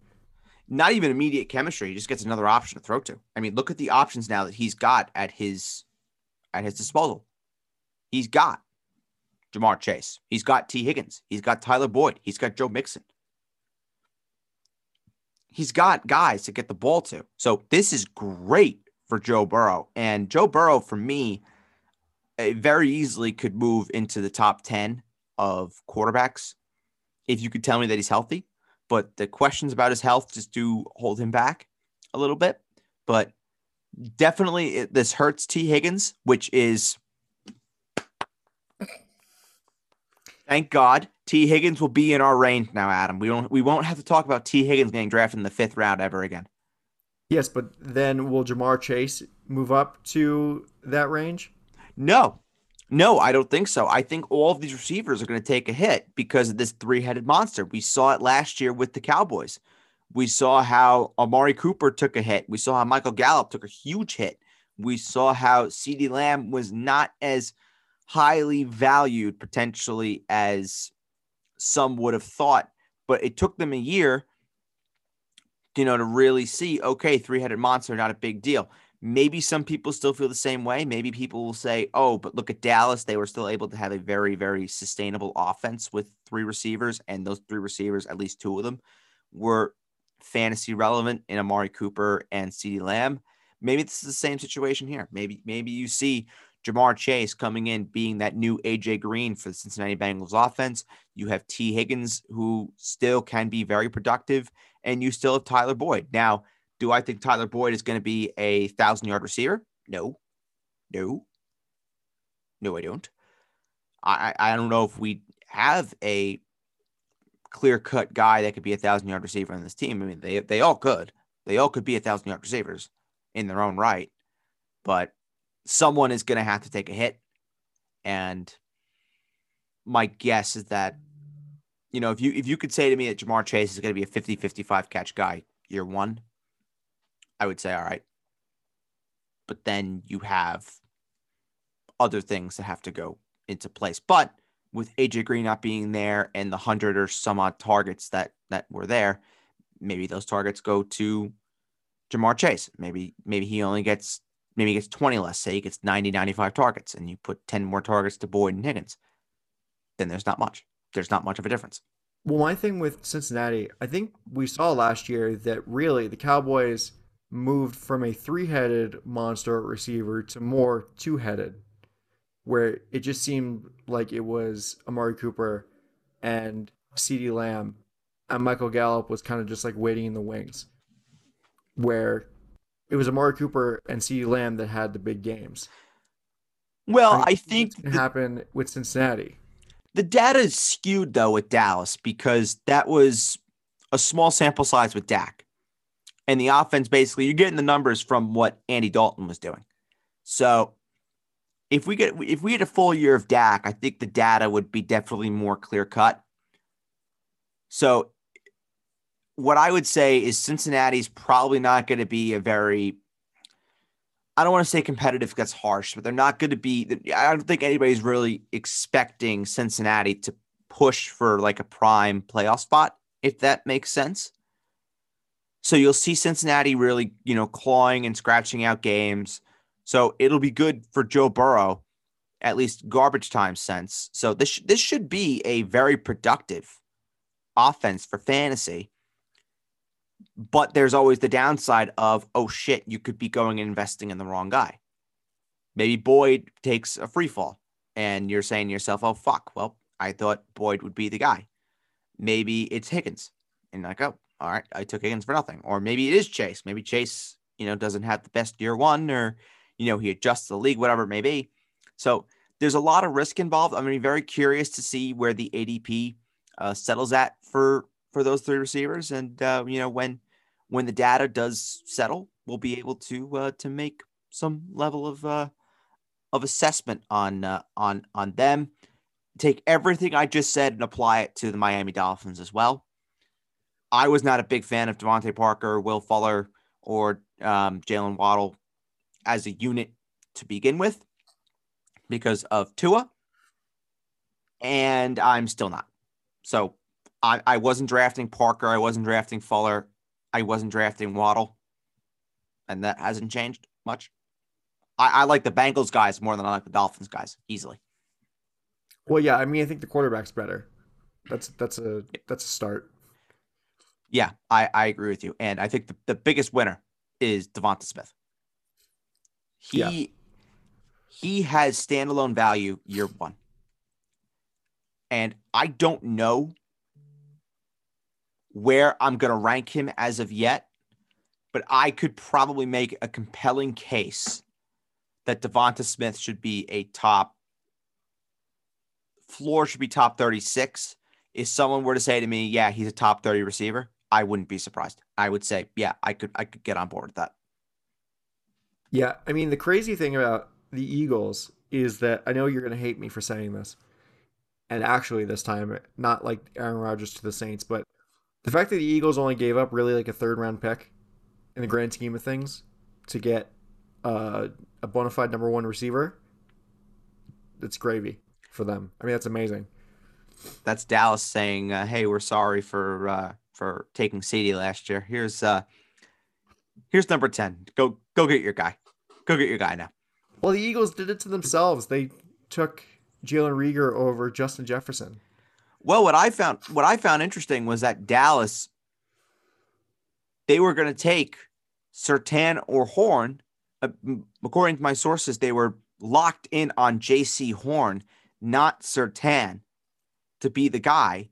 S2: Not even immediate chemistry. He just gets another option to throw to. I mean, look at the options now that he's got at his at his disposal. He's got Ja'Marr Chase. He's got Tee Higgins. He's got Tyler Boyd. He's got Joe Mixon he's got guys to get the ball to. So this is great for Joe Burrow. And Joe Burrow, for me, eh, very easily could move into the top 10 of quarterbacks if you could tell me that he's healthy. But the questions about his health just do hold him back a little bit. But definitely, it, this hurts Tee Higgins, which is thank God Tee Higgins will be in our range now, Adam. We don't we won't have to talk about Tee Higgins getting drafted in the fifth round ever again.
S1: Yes, but then will Ja'Marr Chase move up to that range?
S2: No, no, I don't think so. I think all of these receivers are going to take a hit because of this three headed monster. We saw it last year with the Cowboys. We saw how Amari Cooper took a hit. We saw how Michael Gallup took a huge hit. We saw how CeeDee Lamb was not as highly valued potentially as some would have thought, but it took them a year, you know, to really see okay, three headed monster, not a big deal. Maybe some people still feel the same way. Maybe people will say, oh, but look at Dallas. They were still able to have a very, very sustainable offense with three receivers. And those three receivers, at least two of them, were fantasy relevant in Amari Cooper and CeeDee Lamb. Maybe this is the same situation here. Maybe, maybe you see Ja'Marr Chase coming in being that new AJ Green for the Cincinnati Bengals offense. You have Tee Higgins, who still can be very productive, and you still have Tyler Boyd. Now, do I think Tyler Boyd is going to be a thousand yard receiver? No, no, no, I don't. I I don't know if we have a clear cut guy that could be a thousand yard receiver on this team. I mean, they they all could. They all could be a thousand yard receivers in their own right, but someone is going to have to take a hit, and my guess is that you know if you if you could say to me that Ja'Marr Chase is going to be a 50 55 catch guy year one I would say, all right. But then you have other things that have to go into place. But with AJ Green not being there and the hundred or some odd targets that that were there, maybe those targets go to Ja'Marr Chase. Maybe maybe he only gets maybe he gets 20 less, say he gets 90, 95 targets, and you put 10 more targets to Boyd and Higgins. Then there's not much. There's not much of a difference.
S1: Well, my thing with Cincinnati, I think we saw last year that really the Cowboys moved from a three-headed monster receiver to more two-headed, where it just seemed like it was Amari Cooper and CeeDee Lamb, and Michael Gallup was kind of just like waiting in the wings, where it was Amari Cooper and CeeDee Lamb that had the big games.
S2: Well, I, I think
S1: it happened with Cincinnati.
S2: The data is skewed though with Dallas because that was a small sample size with Dak and the offense basically you're getting the numbers from what Andy Dalton was doing. So if we get if we had a full year of Dak, I think the data would be definitely more clear cut. So what I would say is Cincinnati's probably not going to be a very I don't want to say competitive that's harsh, but they're not going to be I don't think anybody's really expecting Cincinnati to push for like a prime playoff spot if that makes sense. So you'll see Cincinnati really, you know, clawing and scratching out games. So it'll be good for Joe Burrow, at least garbage time sense. So this this should be a very productive offense for fantasy. But there's always the downside of, oh shit, you could be going and investing in the wrong guy. Maybe Boyd takes a free fall and you're saying to yourself, oh fuck, well, I thought Boyd would be the guy. Maybe it's Higgins. And like, oh, all right, I took Higgins for nothing. Or maybe it is Chase. Maybe Chase, you know, doesn't have the best year one or, you know, he adjusts the league, whatever it may be. So there's a lot of risk involved. I'm going to be very curious to see where the ADP uh, settles at for for those three receivers. And, uh, you know, when when the data does settle, we'll be able to uh, to make some level of uh, of assessment on uh, on on them. Take everything I just said and apply it to the Miami Dolphins as well. I was not a big fan of DeVante Parker, Will Fuller, or um, Jaylen Waddle as a unit to begin with because of Tua. And I'm still not. So I, I wasn't drafting Parker. I wasn't drafting Fuller. I wasn't drafting Waddle. And that hasn't changed much. I, I like the Bengals guys more than I like the Dolphins guys easily.
S1: Well, yeah, I mean, I think the quarterback's better. That's that's a that's a start.
S2: Yeah, I, I agree with you. And I think the, the biggest winner is Devonta Smith. He
S1: Yeah.
S2: he has standalone value year one. And I don't know where I'm going to rank him as of yet, but I could probably make a compelling case that Devonta Smith should be a top floor should be top 36. If someone were to say to me, yeah, he's a top 30 receiver, I wouldn't be surprised. I would say, yeah, I could I could get on board with that.
S1: Yeah, I mean the crazy thing about the Eagles is that I know you're going to hate me for saying this, and actually this time not like Aaron Rodgers to the Saints, but the fact that the Eagles only gave up really like a third round pick in the grand scheme of things to get uh, a bona fide number one receiver, it's gravy for them. I mean that's amazing.
S2: That's Dallas saying, uh, "Hey, we're sorry for uh, for taking CeeDee last year. Here's uh, here's number ten. Go go get your guy. Go get your guy now."
S1: Well, the Eagles did it to themselves. They took Jalen Reagor over Justin Jefferson.
S2: Well, what I found what I found interesting was that Dallas they were going to take Surtain or Horn. Uh, according to my sources, they were locked in on Jaycee Horn, not Surtain, to be the guy.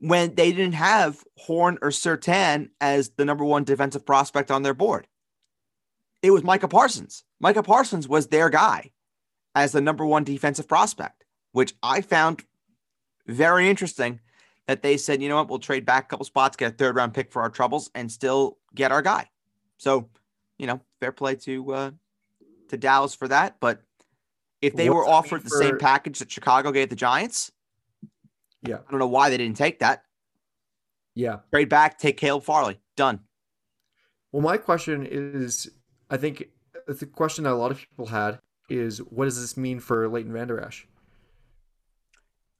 S2: When they didn't have Horn or Surtain as the number one defensive prospect on their board, it was Micah Parsons. Micah Parsons was their guy as the number one defensive prospect, which I found very interesting that they said, you know what, we'll trade back a couple spots, get a third round pick for our troubles, and still get our guy. So, you know, fair play to uh, to Dallas for that. But if they
S1: What
S2: were
S1: does that mean
S2: offered the same package that Chicago gave the Giants,
S1: Yeah,
S2: I don't know why they didn't take that.
S1: yeah.
S2: Trade back, take Caleb Farley. Done.
S1: Well, my question is, I think the question that a lot of people had is, what does this mean for Leighton Vander Esch?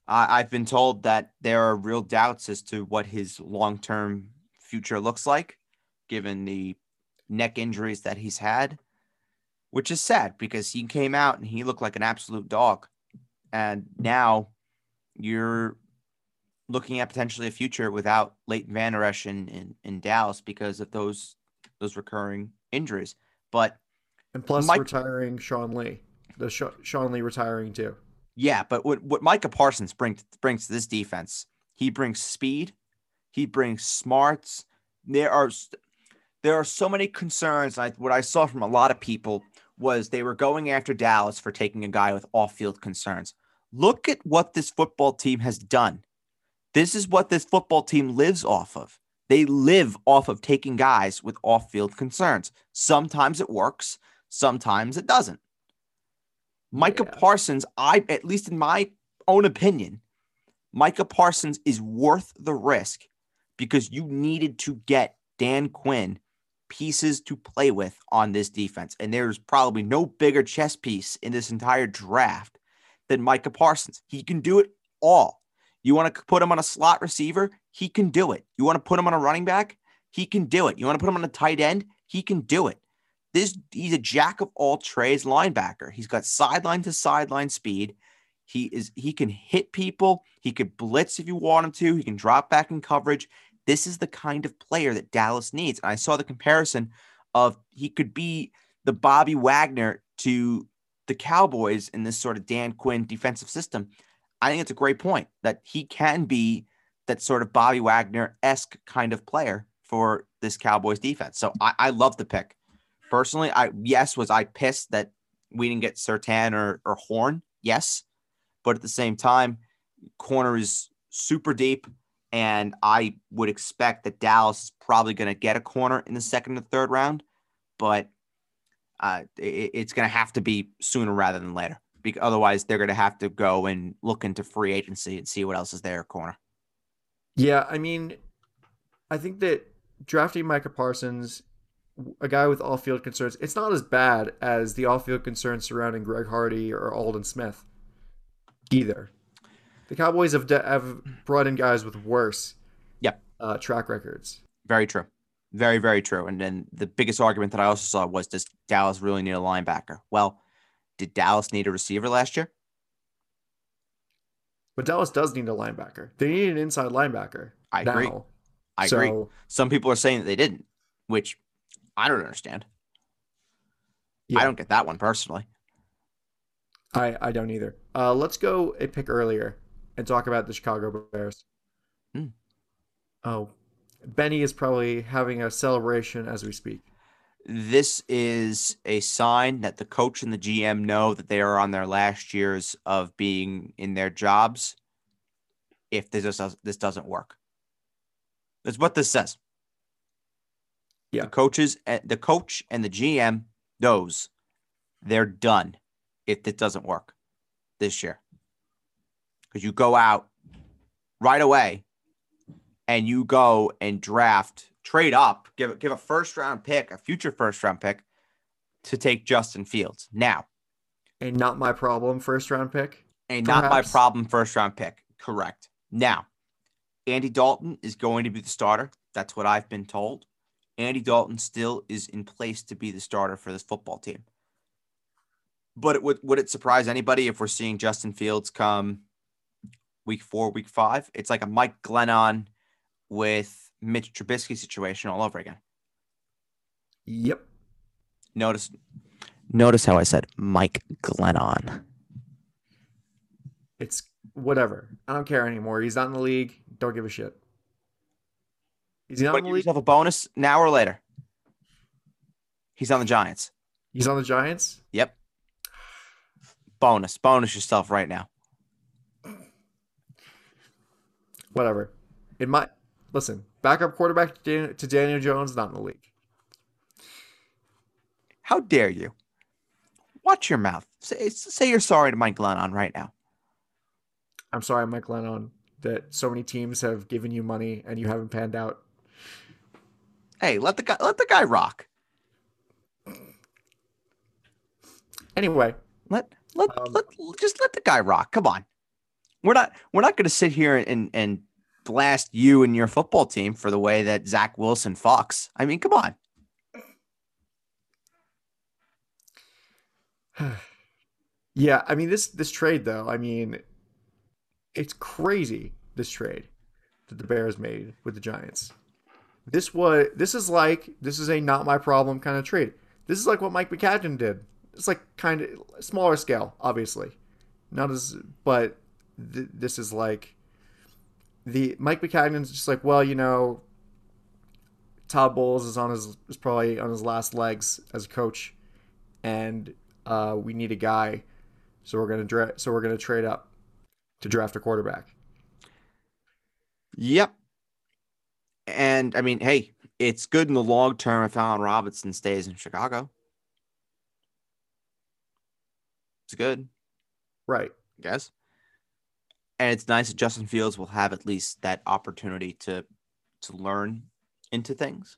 S2: I I've been told that there are real doubts as to what his long term future looks like, given the neck injuries that he's had, which is sad because he came out and he looked like an absolute dog. And now you're looking at potentially a future without Leighton Vander Esch in, in, in Dallas because of those those recurring injuries. But
S1: And plus,
S2: Mike-
S1: retiring Sean Lee, the Sha- Sean Lee retiring too.
S2: Yeah, but what what Micah Parsons brings brings to this defense, he brings speed, he brings smarts. There are there are so many concerns. I what I saw from a lot of people was they were going after Dallas for taking a guy with off-field concerns. Look at what this football team has done. This is what this football team lives off of. They live off of taking guys with off-field concerns. Sometimes it works, sometimes it doesn't. Micah
S1: Yeah.
S2: Parsons, I at least in my own opinion, Micah Parsons is worth the risk because you needed to get Dan Quinn pieces to play with on this defense. And there's probably no bigger chess piece in this entire draft than Micah Parsons. He can do it all. You want to put him on a slot receiver? He can do it. You want to put him on a running back? He can do it. You want to put him on a tight end? He can do it. This he's a jack of all trades linebacker. He's got sideline to sideline speed. He is he can hit people. He could blitz if you want him to. He can drop back in coverage. This is the kind of player that Dallas needs. And I saw the comparison of he could be the Bobby Wagner to the Cowboys in this sort of Dan Quinn defensive system. I think it's a great point that he can be that sort of Bobby Wagner esque kind of player for this Cowboys defense. So I, I love the pick. Personally, I yes, was I pissed that we didn't get Surtain or, or Horn? Yes. But at the same time, corner is super deep. And I would expect that Dallas is probably going to get a corner in the second and third round. But uh, it, it's going to have to be sooner rather than later. Because otherwise, they're going to have to go and look into free agency and see what else is there corner.
S1: Yeah, I mean, I think that drafting Micah Parsons, a guy with off-field concerns, it's not as bad as the off-field concerns surrounding Greg Hardy or Aldon Smith. Either the Cowboys have de- have brought in guys with worse,
S2: Yep.
S1: uh, track records.
S2: Very true. Very, very true. And then the biggest argument that I also saw was does Dallas really need a linebacker? Well, did Dallas need a receiver last year?
S1: But Dallas does need a linebacker. They need an inside linebacker.
S2: I
S1: now.
S2: agree. I
S1: so,
S2: agree. Some people are saying that they didn't, which I don't understand.
S1: Yeah.
S2: I don't get that one personally.
S1: I I don't either. Uh, let's go a pick earlier and talk about the Chicago Bears.
S2: Hmm.
S1: Oh, Benny is probably having a celebration as we speak.
S2: This is a sign that the coach and the GM know that they are on their last years of being in their jobs. If this does, this doesn't work, that's what this says.
S1: Yeah.
S2: the coaches, eh, the coach and the GM knows they're done if it doesn't work this year. Because you go out right away and you go and draft, trade up, give give a first round pick, a future first round pick to take Justin Fields. Now,
S1: A not my problem first round pick.
S2: a not my problem first round pick. Correct. Now, Andy Dalton is going to be the starter. That's what I've been told. Andy Dalton still is in place to be the starter for this football team. But it would would it surprise anybody if we're seeing Justin Fields come week four, week five? It's like a Mike Glennon with Mitch Trubisky situation all over again.
S1: Yep.
S2: Notice notice how I said Mike Glennon.
S1: It's whatever. I don't care anymore. He's not in the league. Don't give a shit. He's not
S2: Want
S1: in the league.
S2: yourself a bonus now or later? He's on the Giants.
S1: He's on the Giants.
S2: Yep. Bonus. Bonus yourself right now.
S1: Whatever. It might listen. Backup quarterback to Dan- to Daniel Jones not in the league.
S2: How dare you? Watch your mouth. Say, say you're sorry to Mike Glennon right now.
S1: I'm sorry, Mike Glennon, that so many teams have given you money and you haven't panned out.
S2: Hey, let the guy let the guy rock.
S1: Anyway,
S2: Let let,
S1: Um,
S2: let just let the guy rock. Come on. We're not we're not going to sit here and and blast you and your football team for the way that Zach Wilson fucks. I mean, come on. (sighs)
S1: yeah, I mean this this trade though, I mean it's crazy this trade that the Bears made with the Giants. This was this is like this is a not my problem kind of trade. This is like what Mike Maccagnan did. It's like kind of smaller scale, obviously. Not as but th- this is like the Mike Maccagnan's just like, well, you know, Todd Bowles is on his is probably on his last legs as a coach, and uh, we need a guy, so we're gonna dra- so we're gonna trade up to draft a quarterback.
S2: Yep. And I mean, hey, it's good in the long term if Allen Robinson stays in Chicago. It's good,
S1: Right.
S2: I guess. And it's nice that Justin Fields will have at least that opportunity to to learn into things.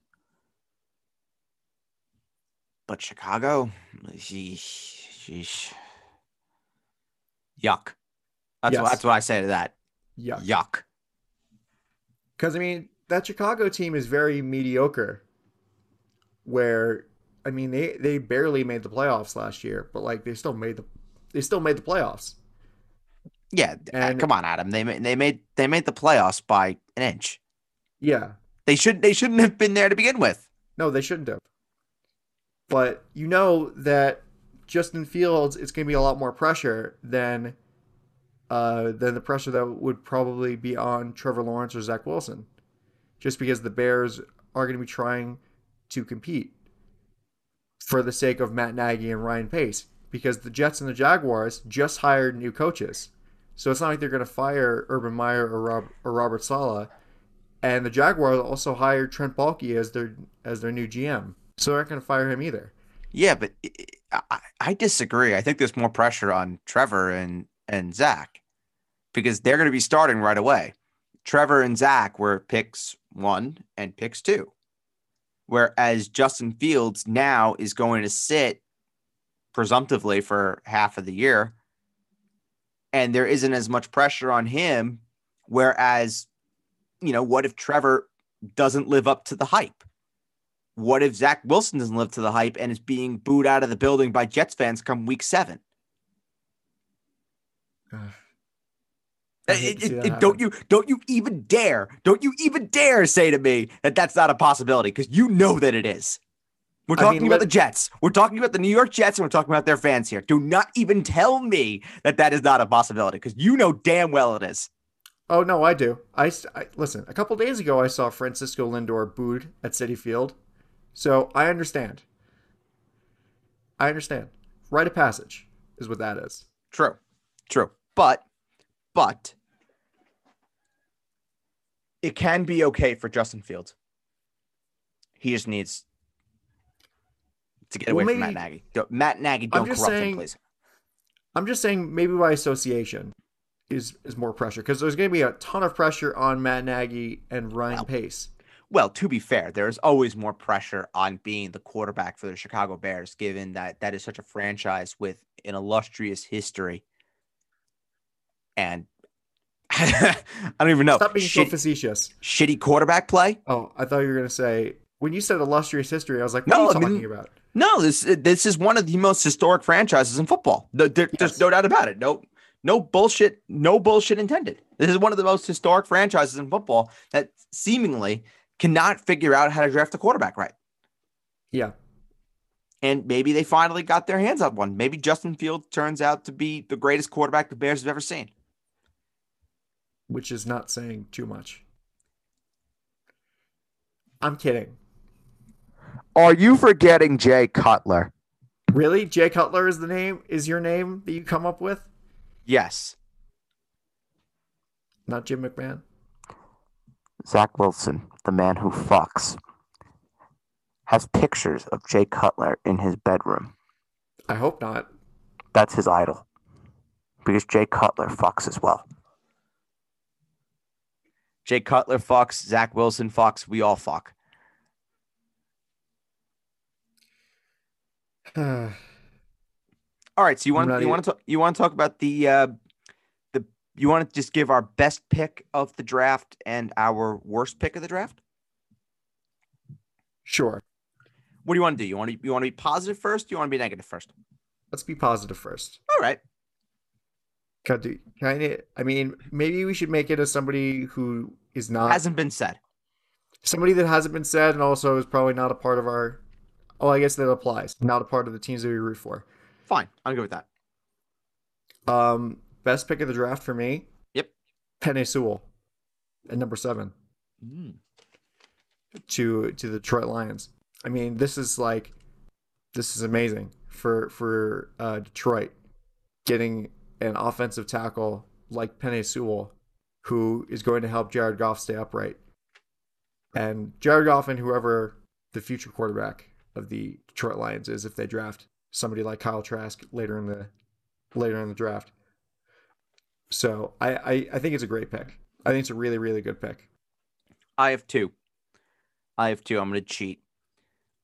S2: But Chicago, sheesh, sheesh. yuck. That's what that's what I say to that.
S1: Yeah.
S2: Yuck.
S1: Because I mean, that Chicago team is very mediocre. Where, I mean, they they barely made the playoffs last year, but like they still made the they still made the playoffs.
S2: Yeah, uh,
S1: And-
S2: come on, Adam. They made they made they made the playoffs by an inch.
S1: Yeah.
S2: They should they shouldn't have been there to begin with.
S1: No, they shouldn't have. But you know that Justin Fields, it's going to be a lot more pressure than uh, than the pressure that would probably be on Trevor Lawrence or Zach Wilson, just because the Bears are going to be trying to compete for the sake of Matt Nagy and Ryan Pace, because the Jets and the Jaguars just hired new coaches, so it's not like they're going to fire Urban Meyer or, Rob, or Robert Saleh and the Jaguars also hired Trent Baalke as their as their new GM, so they're not going to fire him either.
S2: Yeah, but I, I- disagree. I think there's more pressure on Trevor and and Zach because they're going to be starting right away. Trevor and Zach were picks one and picks two, whereas Justin Fields now is going to sit presumptively for half of the year, and there isn't as much pressure on him. Whereas, you know, what if Trevor doesn't live up to the hype? What if Zach Wilson doesn't live to the hype and is being booed out of the building by Jets fans come week seven?
S1: Uh,
S2: it- it- it- don't you don't you even dare don't you even dare say to me that that's not a possibility because you know that it is We're
S1: I
S2: talking
S1: mean,
S2: about the Jets. We're talking about the New York Jets, and we're talking about their fans here. Do not even tell me that that is not a possibility, because you know damn well it is.
S1: Oh no, I do. I listen. A couple days ago, I saw Francisco Lindor booed at Citi Field, so I understand. I understand. Rite of passage is what that is.
S2: True, true, but but it can be okay for Justin Fields. He just needs to get
S1: Well,
S2: away from Matt Nagy. Don't- Matt Nagy, don't corrupt him,
S1: saying-
S2: please.
S1: I'm just saying maybe by association is is more pressure because there's going to be a ton of pressure on Matt Nagy and Ryan
S2: Well,
S1: Pace.
S2: Well, to be fair, there is always more pressure on being the quarterback for the Chicago Bears, given that that is such a franchise with an illustrious history. And (laughs) I don't even know.
S1: Stop being so facetious.
S2: shitty quarterback play?
S1: Oh, I thought you were going to say when you said illustrious history. I was like, what
S2: No,
S1: are you
S2: I
S1: talking
S2: mean-
S1: about?
S2: No, this this is one of the most historic franchises in football. There- there- There's no doubt about it. No, no bullshit. No bullshit intended. This is one of the most historic franchises in football that seemingly cannot figure out how to draft a quarterback right.
S1: Yeah,
S2: And maybe they finally got their hands on one. Maybe Justin Fields turns out to be the greatest quarterback the Bears have ever seen.
S1: which is not saying too much. I'm kidding.
S2: Are you forgetting Jay Cutler?
S1: Really? Jay Cutler is the name? Is your name that you come up with?
S2: Yes.
S1: Not Jim McMahon?
S2: Zach Wilson, the man who fucks, has pictures of Jay Cutler in his bedroom.
S1: I hope not.
S2: That's his idol. Because Jay Cutler fucks as well. Jay Cutler fucks, Zach Wilson fucks, we all fuck. (sighs) All right, so you want you want to talk, you want to talk about the uh, the you want to just give our best pick of the draft and our worst pick of the draft?
S1: sure.
S2: What do you want to do? You want to you want to be positive first? You want to be negative first?
S1: Let's be positive first.
S2: All right.
S1: Can do, can I, I mean, maybe we should make it as somebody who is not
S2: Hasn't been said.
S1: somebody that hasn't been said and also is probably not a part of our. Oh, I guess that applies. Not a part of the teams that we root for.
S2: Fine, I'm good with that.
S1: Um, best pick of the draft for me.
S2: Yep.
S1: Penei Sewell, at number seven to to the Detroit Lions. I mean, this is like, this is amazing for for uh, Detroit getting an offensive tackle like Penei Sewell, who is going to help Jared Goff stay upright. And Jared Goff and whoever the future quarterback of the Detroit Lions is, if they draft somebody like Kyle Trask later in the later in the draft. So I, I, I think it's a great pick. I think it's a really, really good pick.
S2: I have two. I have two. I'm going to cheat.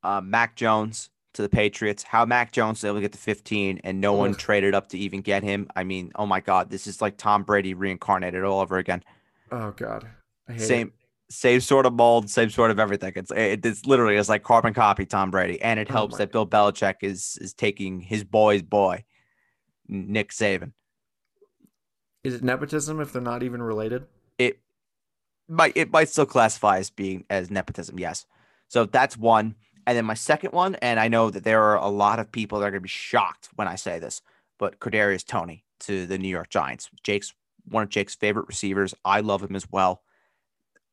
S2: Uh, Mac Jones to the Patriots. How Mac Jones was able to get to 15 and no one traded up to even get him. I mean, oh my God, this is like Tom Brady reincarnated all over again.
S1: Oh God, I hate
S2: Same,
S1: It.
S2: Same sort of mold, same sort of everything. It's eh, it, it's literally it's like carbon copy Tom Brady, and it
S1: Oh
S2: helps
S1: my
S2: that Bill Belichick is is taking his boy's boy, Nick Saban.
S1: Is it nepotism if they're not even related?
S2: it might it might still classify as being as nepotism, yes. So that's one. And then my second one, and I know that there are a lot of people that are gonna be shocked when I say this, but Kadarius Toney to the New York Giants. Jake's one of Jake's favorite receivers. I love him as well.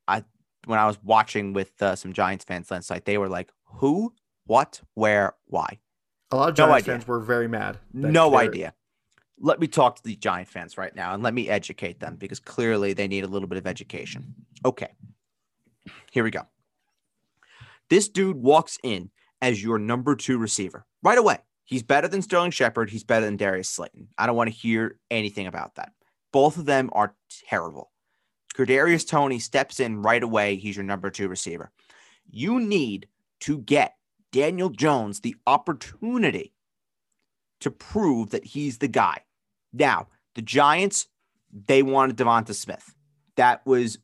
S2: I when I was watching with uh, some Giants fans last night, they were like, "Who? What? Where? Why?"
S1: A lot of
S2: No
S1: Giants
S2: idea.
S1: fans were very mad.
S2: No
S1: they're-
S2: idea. Let me talk to the Giant fans right now and let me educate them because clearly they need a little bit of education. Okay. Here we go. This dude walks in as your number two receiver right away. He's better than Sterling Shepard. He's better than Darius Slayton. I don't want to hear anything about that. Both of them are terrible. Kadarius Toney steps in right away. He's your number two receiver. You need to get Daniel Jones the opportunity to prove that he's the guy. Now, the Giants, they wanted Devonta Smith. That was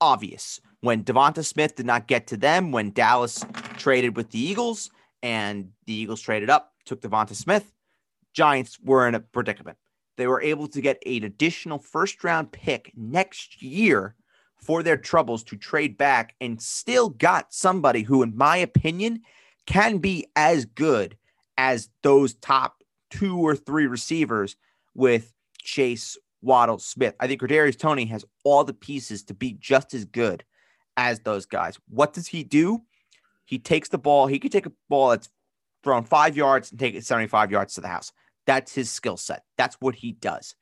S2: obvious. When Devonta Smith did not get to them, when Dallas traded with the Eagles and the Eagles traded up, took Devonta Smith, Giants were in a predicament. They were able to get an additional first round pick next year for their troubles to trade back and still got somebody who, in my opinion, can be as good as those top two or three receivers with Chase, Waddle, Smith. I think Kadarius Toney has all the pieces to be just as good as those guys. What does he do? He takes the ball. He could take a ball that's thrown five yards and take it 75 yards to the house. That's his skill set. That's what he does.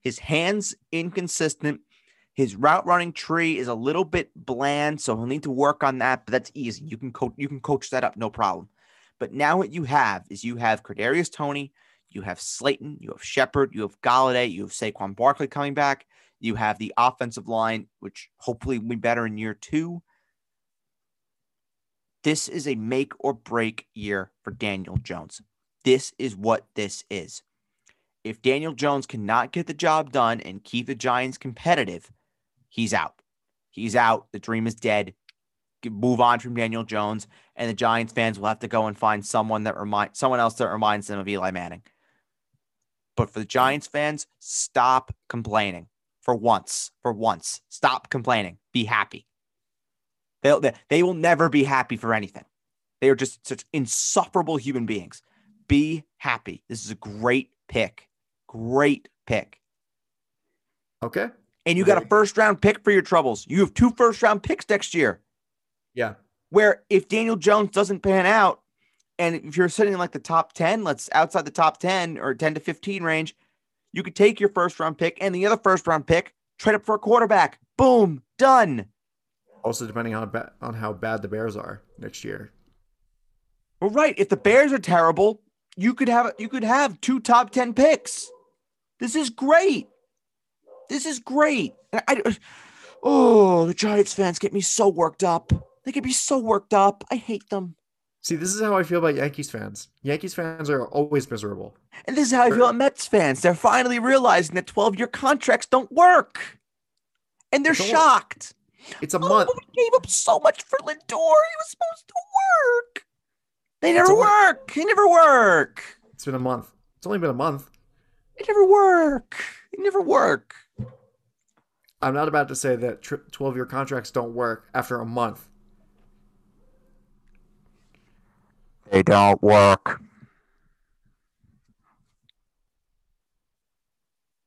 S2: His hands inconsistent. His route running tree is a little bit bland, so he'll need to work on that. But that's easy. You can coach. You can coach that up, no problem. But now what you have is you have Kadarius Toney, you have Slayton, you have Shepard, you have Golladay, you have Saquon Barkley coming back. You have the offensive line, which hopefully will be better in year two. This is a make or break year for Daniel Jones. This is what this is. If Daniel Jones cannot get the job done and keep the Giants competitive, he's out. He's out. The dream is dead. Move on from Daniel Jones, and the Giants fans will have to go and find someone that remind someone else that reminds them of Eli Manning. But for the Giants fans, stop complaining for once. For once, stop complaining. Be happy. They'll, they they will never be happy for anything. They are just such insufferable human beings. Be happy. This is a great pick. Great pick.
S1: Okay.
S2: And you got a first round pick for your troubles. You have two first round picks next year.
S1: Yeah.
S2: Where if Daniel Jones doesn't pan out, and if you're sitting in like the top 10, let's outside the top 10 or 10 to 15 range, you could take your first round pick and the other first round pick, trade up for a quarterback. Boom, done.
S1: Also, depending on ba- on how bad the Bears are next year.
S2: Well, right. If the Bears are terrible, you could have you could have two top 10 picks. This is great. This is great. I, I, oh, the Giants fans get me so worked up. They get me so worked up. I hate them.
S1: See, this is how I feel about Yankees fans. Yankees fans are always miserable.
S2: And this is how I feel about Mets fans. They're finally realizing that 12 year contracts don't work. And they're shocked.
S1: It's a
S2: Oh,
S1: month.
S2: we gave up so much for Lindor. He was supposed to work. They never work. They never work.
S1: It's been a month. It's only been a month.
S2: They never work. They never work.
S1: I'm not about to say that 12 year contracts don't work after a month.
S2: They don't work.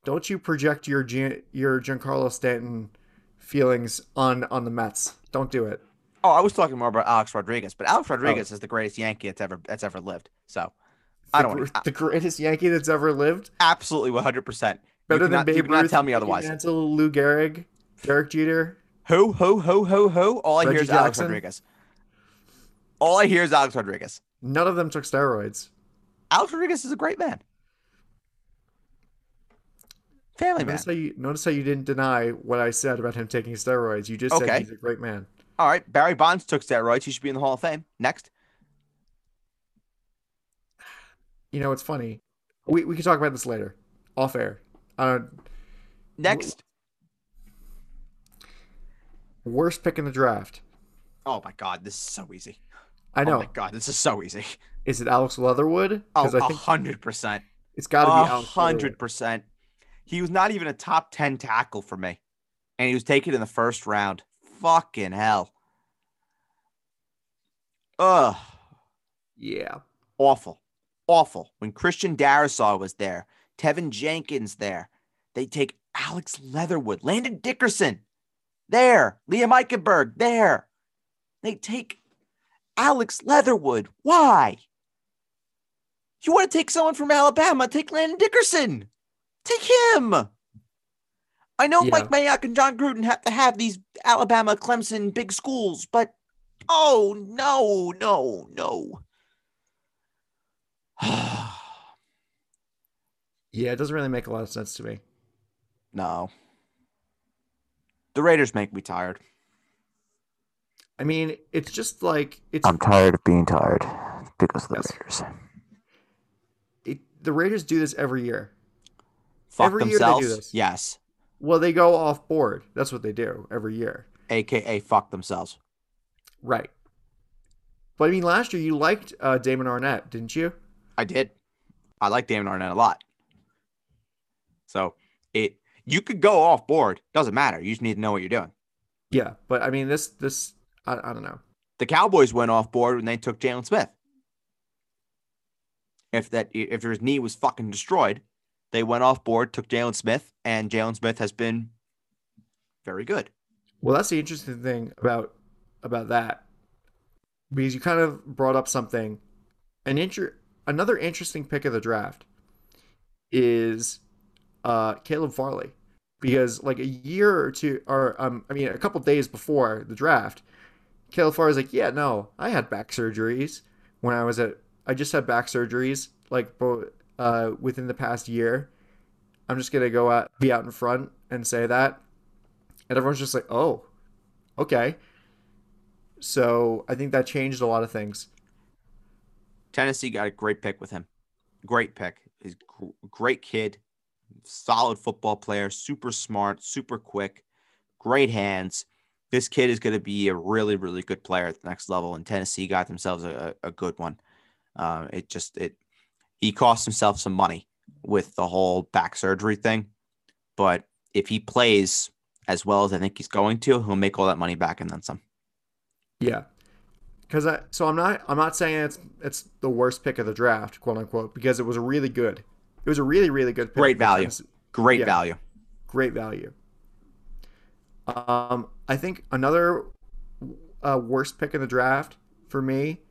S1: Don't you project your Gian- your Giancarlo Stanton feelings on on the Mets. Don't do it.
S2: Oh, I was talking more about Alex Rodriguez, but Alex oh. Rodriguez is the greatest Yankee that's ever that's ever lived. So I
S1: The
S2: don't
S1: gr-
S2: want
S1: the greatest Yankee that's ever lived.
S2: absolutely 100. percent
S1: Better
S2: you
S1: than Babe
S2: cannot
S1: Ruth,
S2: tell me otherwise.
S1: Mantle, Lou Gehrig, Derek Jeter.
S2: Who, who, who, who, who? All I hear
S1: Reggie
S2: is Alex Rodriguez. All I hear is Alex Rodriguez.
S1: None of them took steroids.
S2: Alex Rodriguez is a great man. Family man.
S1: Notice how you notice how you didn't deny what I said about him taking steroids. You just said he's a great man.
S2: All right. Barry Bonds took steroids. He should be in the Hall of Fame. Next.
S1: You know, it's funny. We we can talk about this later, off air. Uh,
S2: Next.
S1: worst pick in the draft.
S2: Oh my God. This is so easy.
S1: I know.
S2: Oh my God. This is so easy.
S1: Is it Alex Leatherwood?
S2: Oh,
S1: Because think
S2: hundred percent.
S1: it's got to be
S2: hundred percent. He was not even a top 10 tackle for me. And he was taken in the first round. Fucking hell. Ugh.
S1: Yeah.
S2: awful, awful. When Christian Darrisaw was there, Teven Jenkins there, they take Alex Leatherwood, Landon Dickerson there, Liam Eichenberg there. They take Alex Leatherwood. Why? You want to take someone from Alabama? Take Landon Dickerson. Take him. I know
S1: Yeah.
S2: Mike Mayock and Jon Gruden have to have these Alabama, Clemson big schools, but oh no, no, no. (sighs)
S1: Yeah, it doesn't really make a lot of sense to me.
S2: no. The Raiders make me tired.
S1: I mean, it's just like it's
S2: I'm tired of being tired because of the
S1: Yes.
S2: Raiders.
S1: it, the Raiders do this every year.
S2: Fuck
S1: Every year they do
S2: themselves.
S1: this.
S2: Yes.
S1: Well, they go off board. That's what they do every year.
S2: AKA fuck themselves.
S1: Right. But I mean, last year you liked uh, Damon Arnette, didn't you?
S2: I did. I like Damon Arnette a lot. So it you could go off board. Doesn't matter. You just need to know what you're doing.
S1: Yeah, but I mean, this this I, I don't know.
S2: The Cowboys went off board when they took Jaylon Smith. if that if his knee was fucking destroyed, they went off board, took Jaylon Smith, and Jaylon Smith has been very good.
S1: Well, that's the interesting thing about about that because you kind of brought up something. An inter- another interesting pick of the draft is uh, Caleb Farley because like a year or two, or um, I mean, a couple days before the draft, Caleb Farley's like, yeah, no, I had back surgeries when I was at. I just had back surgeries like uh, within the past year. I'm just gonna go out, be out in front, and say that, and everyone's just like, oh, okay. So I think that changed a lot of things.
S2: Tennessee got a great pick with him. Great pick. He's gr- great kid, solid football player, super smart, super quick, great hands. This kid is going to be a really, really good player at the next level. And Tennessee got themselves a, a good one. Uh, it just it he cost himself some money with the whole back surgery thing, but if he plays as well as I think he's going to, he'll make all that money back and then some.
S1: Yeah, because I so I'm not I'm not saying it's it's the worst pick of the draft, quote unquote, because it was really good. It was a really really good pick.
S2: Great value. Great yeah, value.
S1: Great value. Um, I think another uh, worst pick in the draft for me,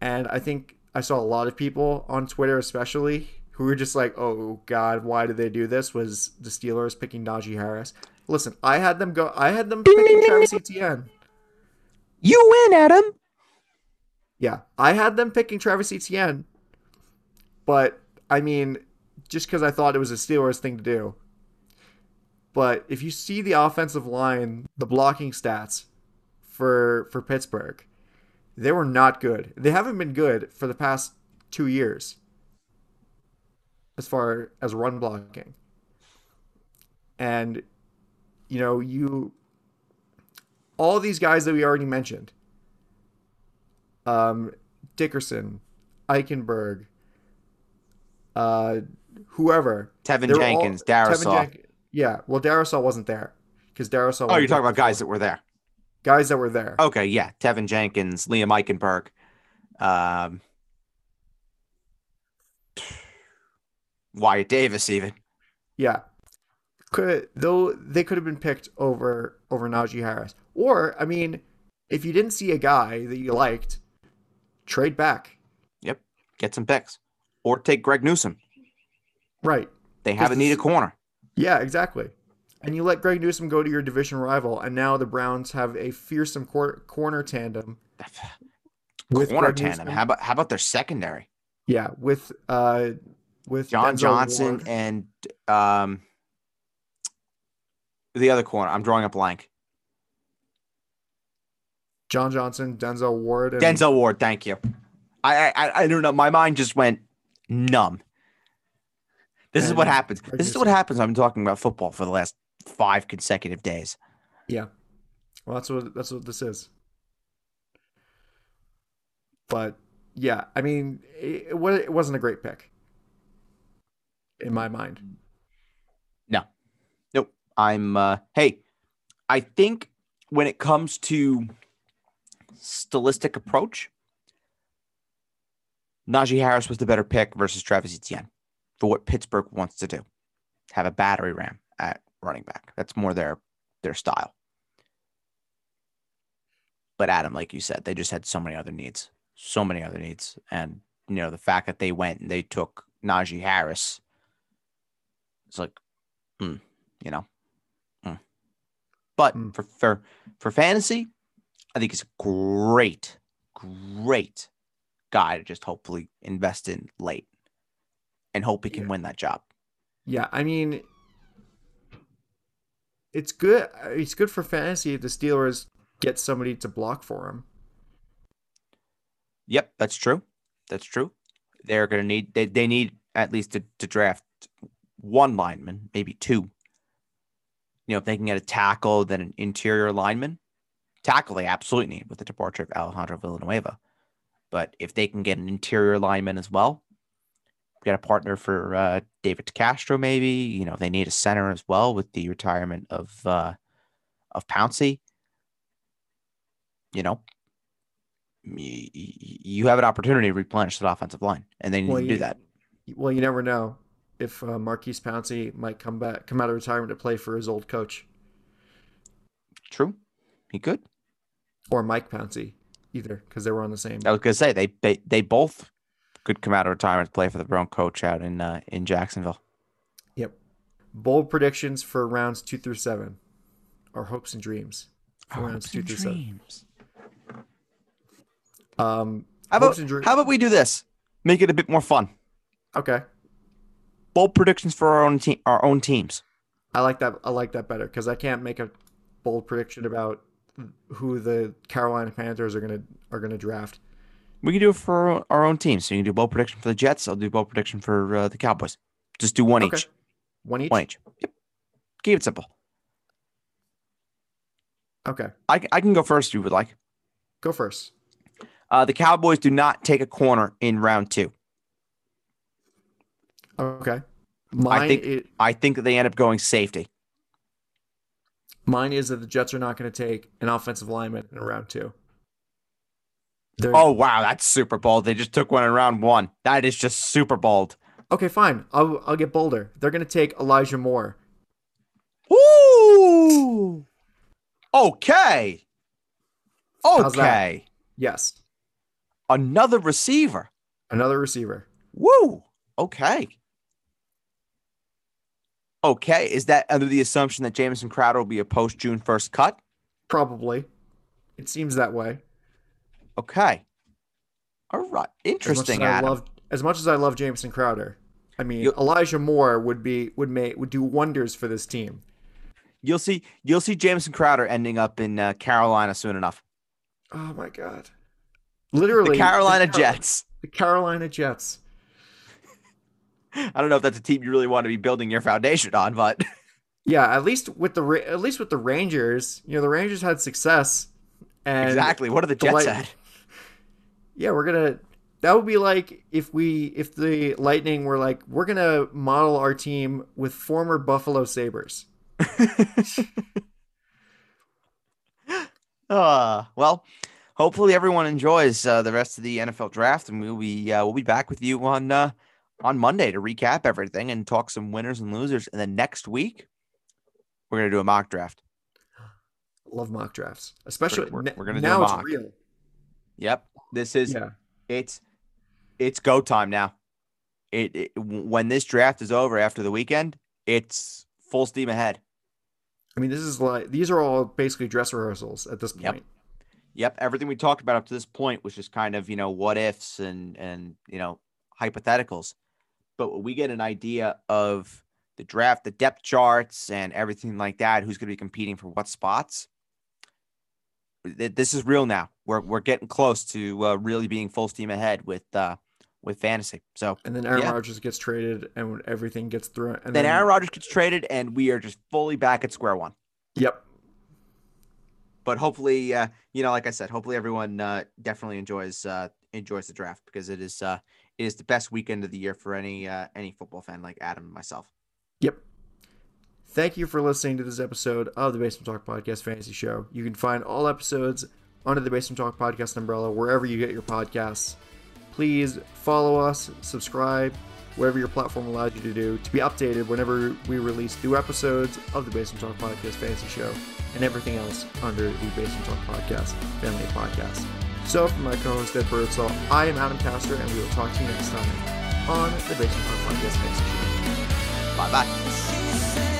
S1: and I think I saw a lot of people on Twitter, especially, who were just like, "Oh God, why did they do this?" Was the Steelers picking Najee Harris? Listen, I had them go. I had them picking Travis Etienne.
S2: You win, Adam.
S1: Yeah, I had them picking Travis Etienne, but I mean, just because I thought it was a Steelers thing to do. But if you see the offensive line, the blocking stats for for Pittsburgh, they were not good. They haven't been good for the past two years as far as run blocking. And you know, you all these guys that we already mentioned um, Dickerson, Eichenberg, uh, whoever.
S2: Teven Jenkins, all, Darrisaw. Jen-
S1: yeah, well, Darrisaw wasn't there because Darrisaw.
S2: Oh, you're talking about guys that were there.
S1: Guys that were there.
S2: Okay, yeah, Teven Jenkins, Liam Eichenberg, um, Wyatt Davis, even.
S1: Yeah, could though they could have been picked over over Najee Harris. Or I mean, if you didn't see a guy that you liked, trade back.
S2: Yep, get some picks, or take Greg Newsome.
S1: Right.
S2: They haven't need a corner.
S1: Yeah, exactly. And you let Greg Newsome go to your division rival, and now the Browns have a fearsome cor- corner tandem. (sighs)
S2: with corner Greg tandem. Newsome. How about how about their secondary?
S1: Yeah, with uh with
S2: John Denzel Johnson Ward. and um the other corner. I'm drawing a blank.
S1: John Johnson, Denzel Ward,
S2: and... Denzel Ward. Thank you. I, I I don't know. My mind just went numb. This is what happens. This is what happens. I've been talking about football for the last five consecutive days.
S1: Yeah. Well, that's what that's what this is. But yeah, I mean, it, it wasn't a great pick in my mind.
S2: No, nope. I'm. uh Hey, I think when it comes to stylistic approach, Najee Harris was the better pick versus Travis Etienne for what Pittsburgh wants to do. Have a battery ram at running back. That's more their their style. But Adam, like you said, they just had so many other needs, so many other needs, and you know the fact that they went and they took Najee Harris. It's like, mm, you know, mm. but mm. for for for fantasy, I think he's a great, great guy to just hopefully invest in late and hope he can yeah. win that job.
S1: Yeah, I mean, it's good. Uh, it's good for fantasy if the Steelers get somebody to block for him.
S2: Yep, that's true. That's true. They're going to need they, they need at least to, to draft one lineman, maybe two. You know, if they can get a tackle, then an interior lineman, tackle they absolutely need with the departure of Alejandro Villanueva. But if they can get an interior lineman as well, get a partner for uh, David DeCastro, maybe. You know, they need a center as well with the retirement of uh, of Pouncey. You know, y- y- you have an opportunity to replenish that offensive line, and they need
S1: Well,
S2: to do that.
S1: Well, you never know if uh, Maurkice Pouncey might come back, come out of retirement to play for his old coach,
S2: True, he could.
S1: or Mike Pouncey, either, because they were on the same.
S2: I was gonna say they they, they both could come out of retirement to play for the own coach out in uh, in Jacksonville.
S1: Yep. Bold predictions for rounds two through seven, or hopes and dreams for rounds
S2: Hopes
S1: two
S2: and
S1: through seven. Um,
S2: How about
S1: and dreams.
S2: how about we do this? Make it a bit more fun.
S1: Okay,
S2: Bold predictions for our own team, our own teams.
S1: I like that. I like that better because I can't make a bold prediction about who the Carolina Panthers are gonna are gonna draft.
S2: We can do it for our own team. So you can do bold prediction for the Jets. I'll do bold prediction for uh, the Cowboys. Just do one
S1: Okay.
S2: each.
S1: One each.
S2: One each. Yep. Keep it simple.
S1: Okay,
S2: I, I can go first if you would like.
S1: go first.
S2: Uh, the Cowboys do not take a corner in round two.
S1: Okay. Mine,
S2: think-
S1: i-
S2: I think that they end up going safety.
S1: mine is that the Jets are not going to take an offensive lineman in round two. They're,
S2: Oh wow, that's super bold. They just took one in round one. That is just super bold.
S1: okay, fine. I'll I'll get bolder. They're going to take Elijah Moore.
S2: Ooh. Okay. Okay.
S1: Yes,
S2: Another receiver.
S1: another receiver.
S2: Woo. Okay. Okay. Is that under the assumption that Jameson Crowder will be a post June 1st cut?
S1: Probably. It seems that way.
S2: Okay. All right. Interesting.
S1: As much as I love, as much as I love Jameson Crowder, I mean
S2: You-
S1: Elijah Moore would be would make would do wonders for this team.
S2: You'll see. You'll see Jameson Crowder ending up in uh, Carolina soon enough.
S1: Oh my god! Literally,
S2: The Carolina
S1: Car-
S2: Jets.
S1: The Carolina Jets.
S2: I don't know if that's a team you really want to be building your foundation on, but (laughs)
S1: Yeah, at least with the at least with the Rangers, you know, the Rangers had success. And
S2: exactly. What are the
S1: the
S2: Jets
S1: Light-
S2: at?
S1: Yeah, we're gonna. That would be like if we if the Lightning were like we're gonna model our team with former Buffalo Sabres. (laughs)
S2: Uh, well, hopefully everyone enjoys uh, the rest of the NFL draft, and we'll be uh, we'll be back with you on uh, on Monday to recap everything and talk some winners and losers. And then next week, we're gonna do a mock draft.
S1: Love mock drafts, especially
S2: we're- we're gonna
S1: now
S2: mock.
S1: it's real.
S2: Yep, this is
S1: Yeah,
S2: it's it's go time now. It, it when this draft is over after the weekend, it's full steam ahead.
S1: I mean, this is like these are all basically dress rehearsals at this point.
S2: Yep, Yep. everything we talked about up to this point was just kind of you know what ifs and and you know hypotheticals, but we get an idea of the draft, the depth charts, and everything like that, who's going to be competing for what spots. Th- This is real now. We're we're getting close to uh, really being full steam ahead with uh with fantasy. So
S1: And then Aaron
S2: Yeah.
S1: Rodgers gets traded, and everything gets thrown. And
S2: then Aaron Rodgers gets traded, and we are just fully back at square one.
S1: Yep.
S2: but hopefully uh you know like i said hopefully everyone uh definitely enjoys uh enjoys the draft because it is uh it is the best weekend of the year for any uh any football fan like adam and myself
S1: Yep. Thank you for listening to this episode of the Basement Talk Podcast Fantasy Show. You can find all episodes under the Basement Talk Podcast umbrella wherever you get your podcasts. Please follow us, subscribe, whatever your platform allows you to do, to be updated whenever we release new episodes of the Basement Talk Podcast Fantasy Show and everything else under the Basement Talk Podcast Family of Podcasts. So, for my co-host Ed Birdsall, I am Adam Castor, and we will talk to you next time on the Basement Talk Podcast Fantasy Show.
S2: bye bye
S3: She said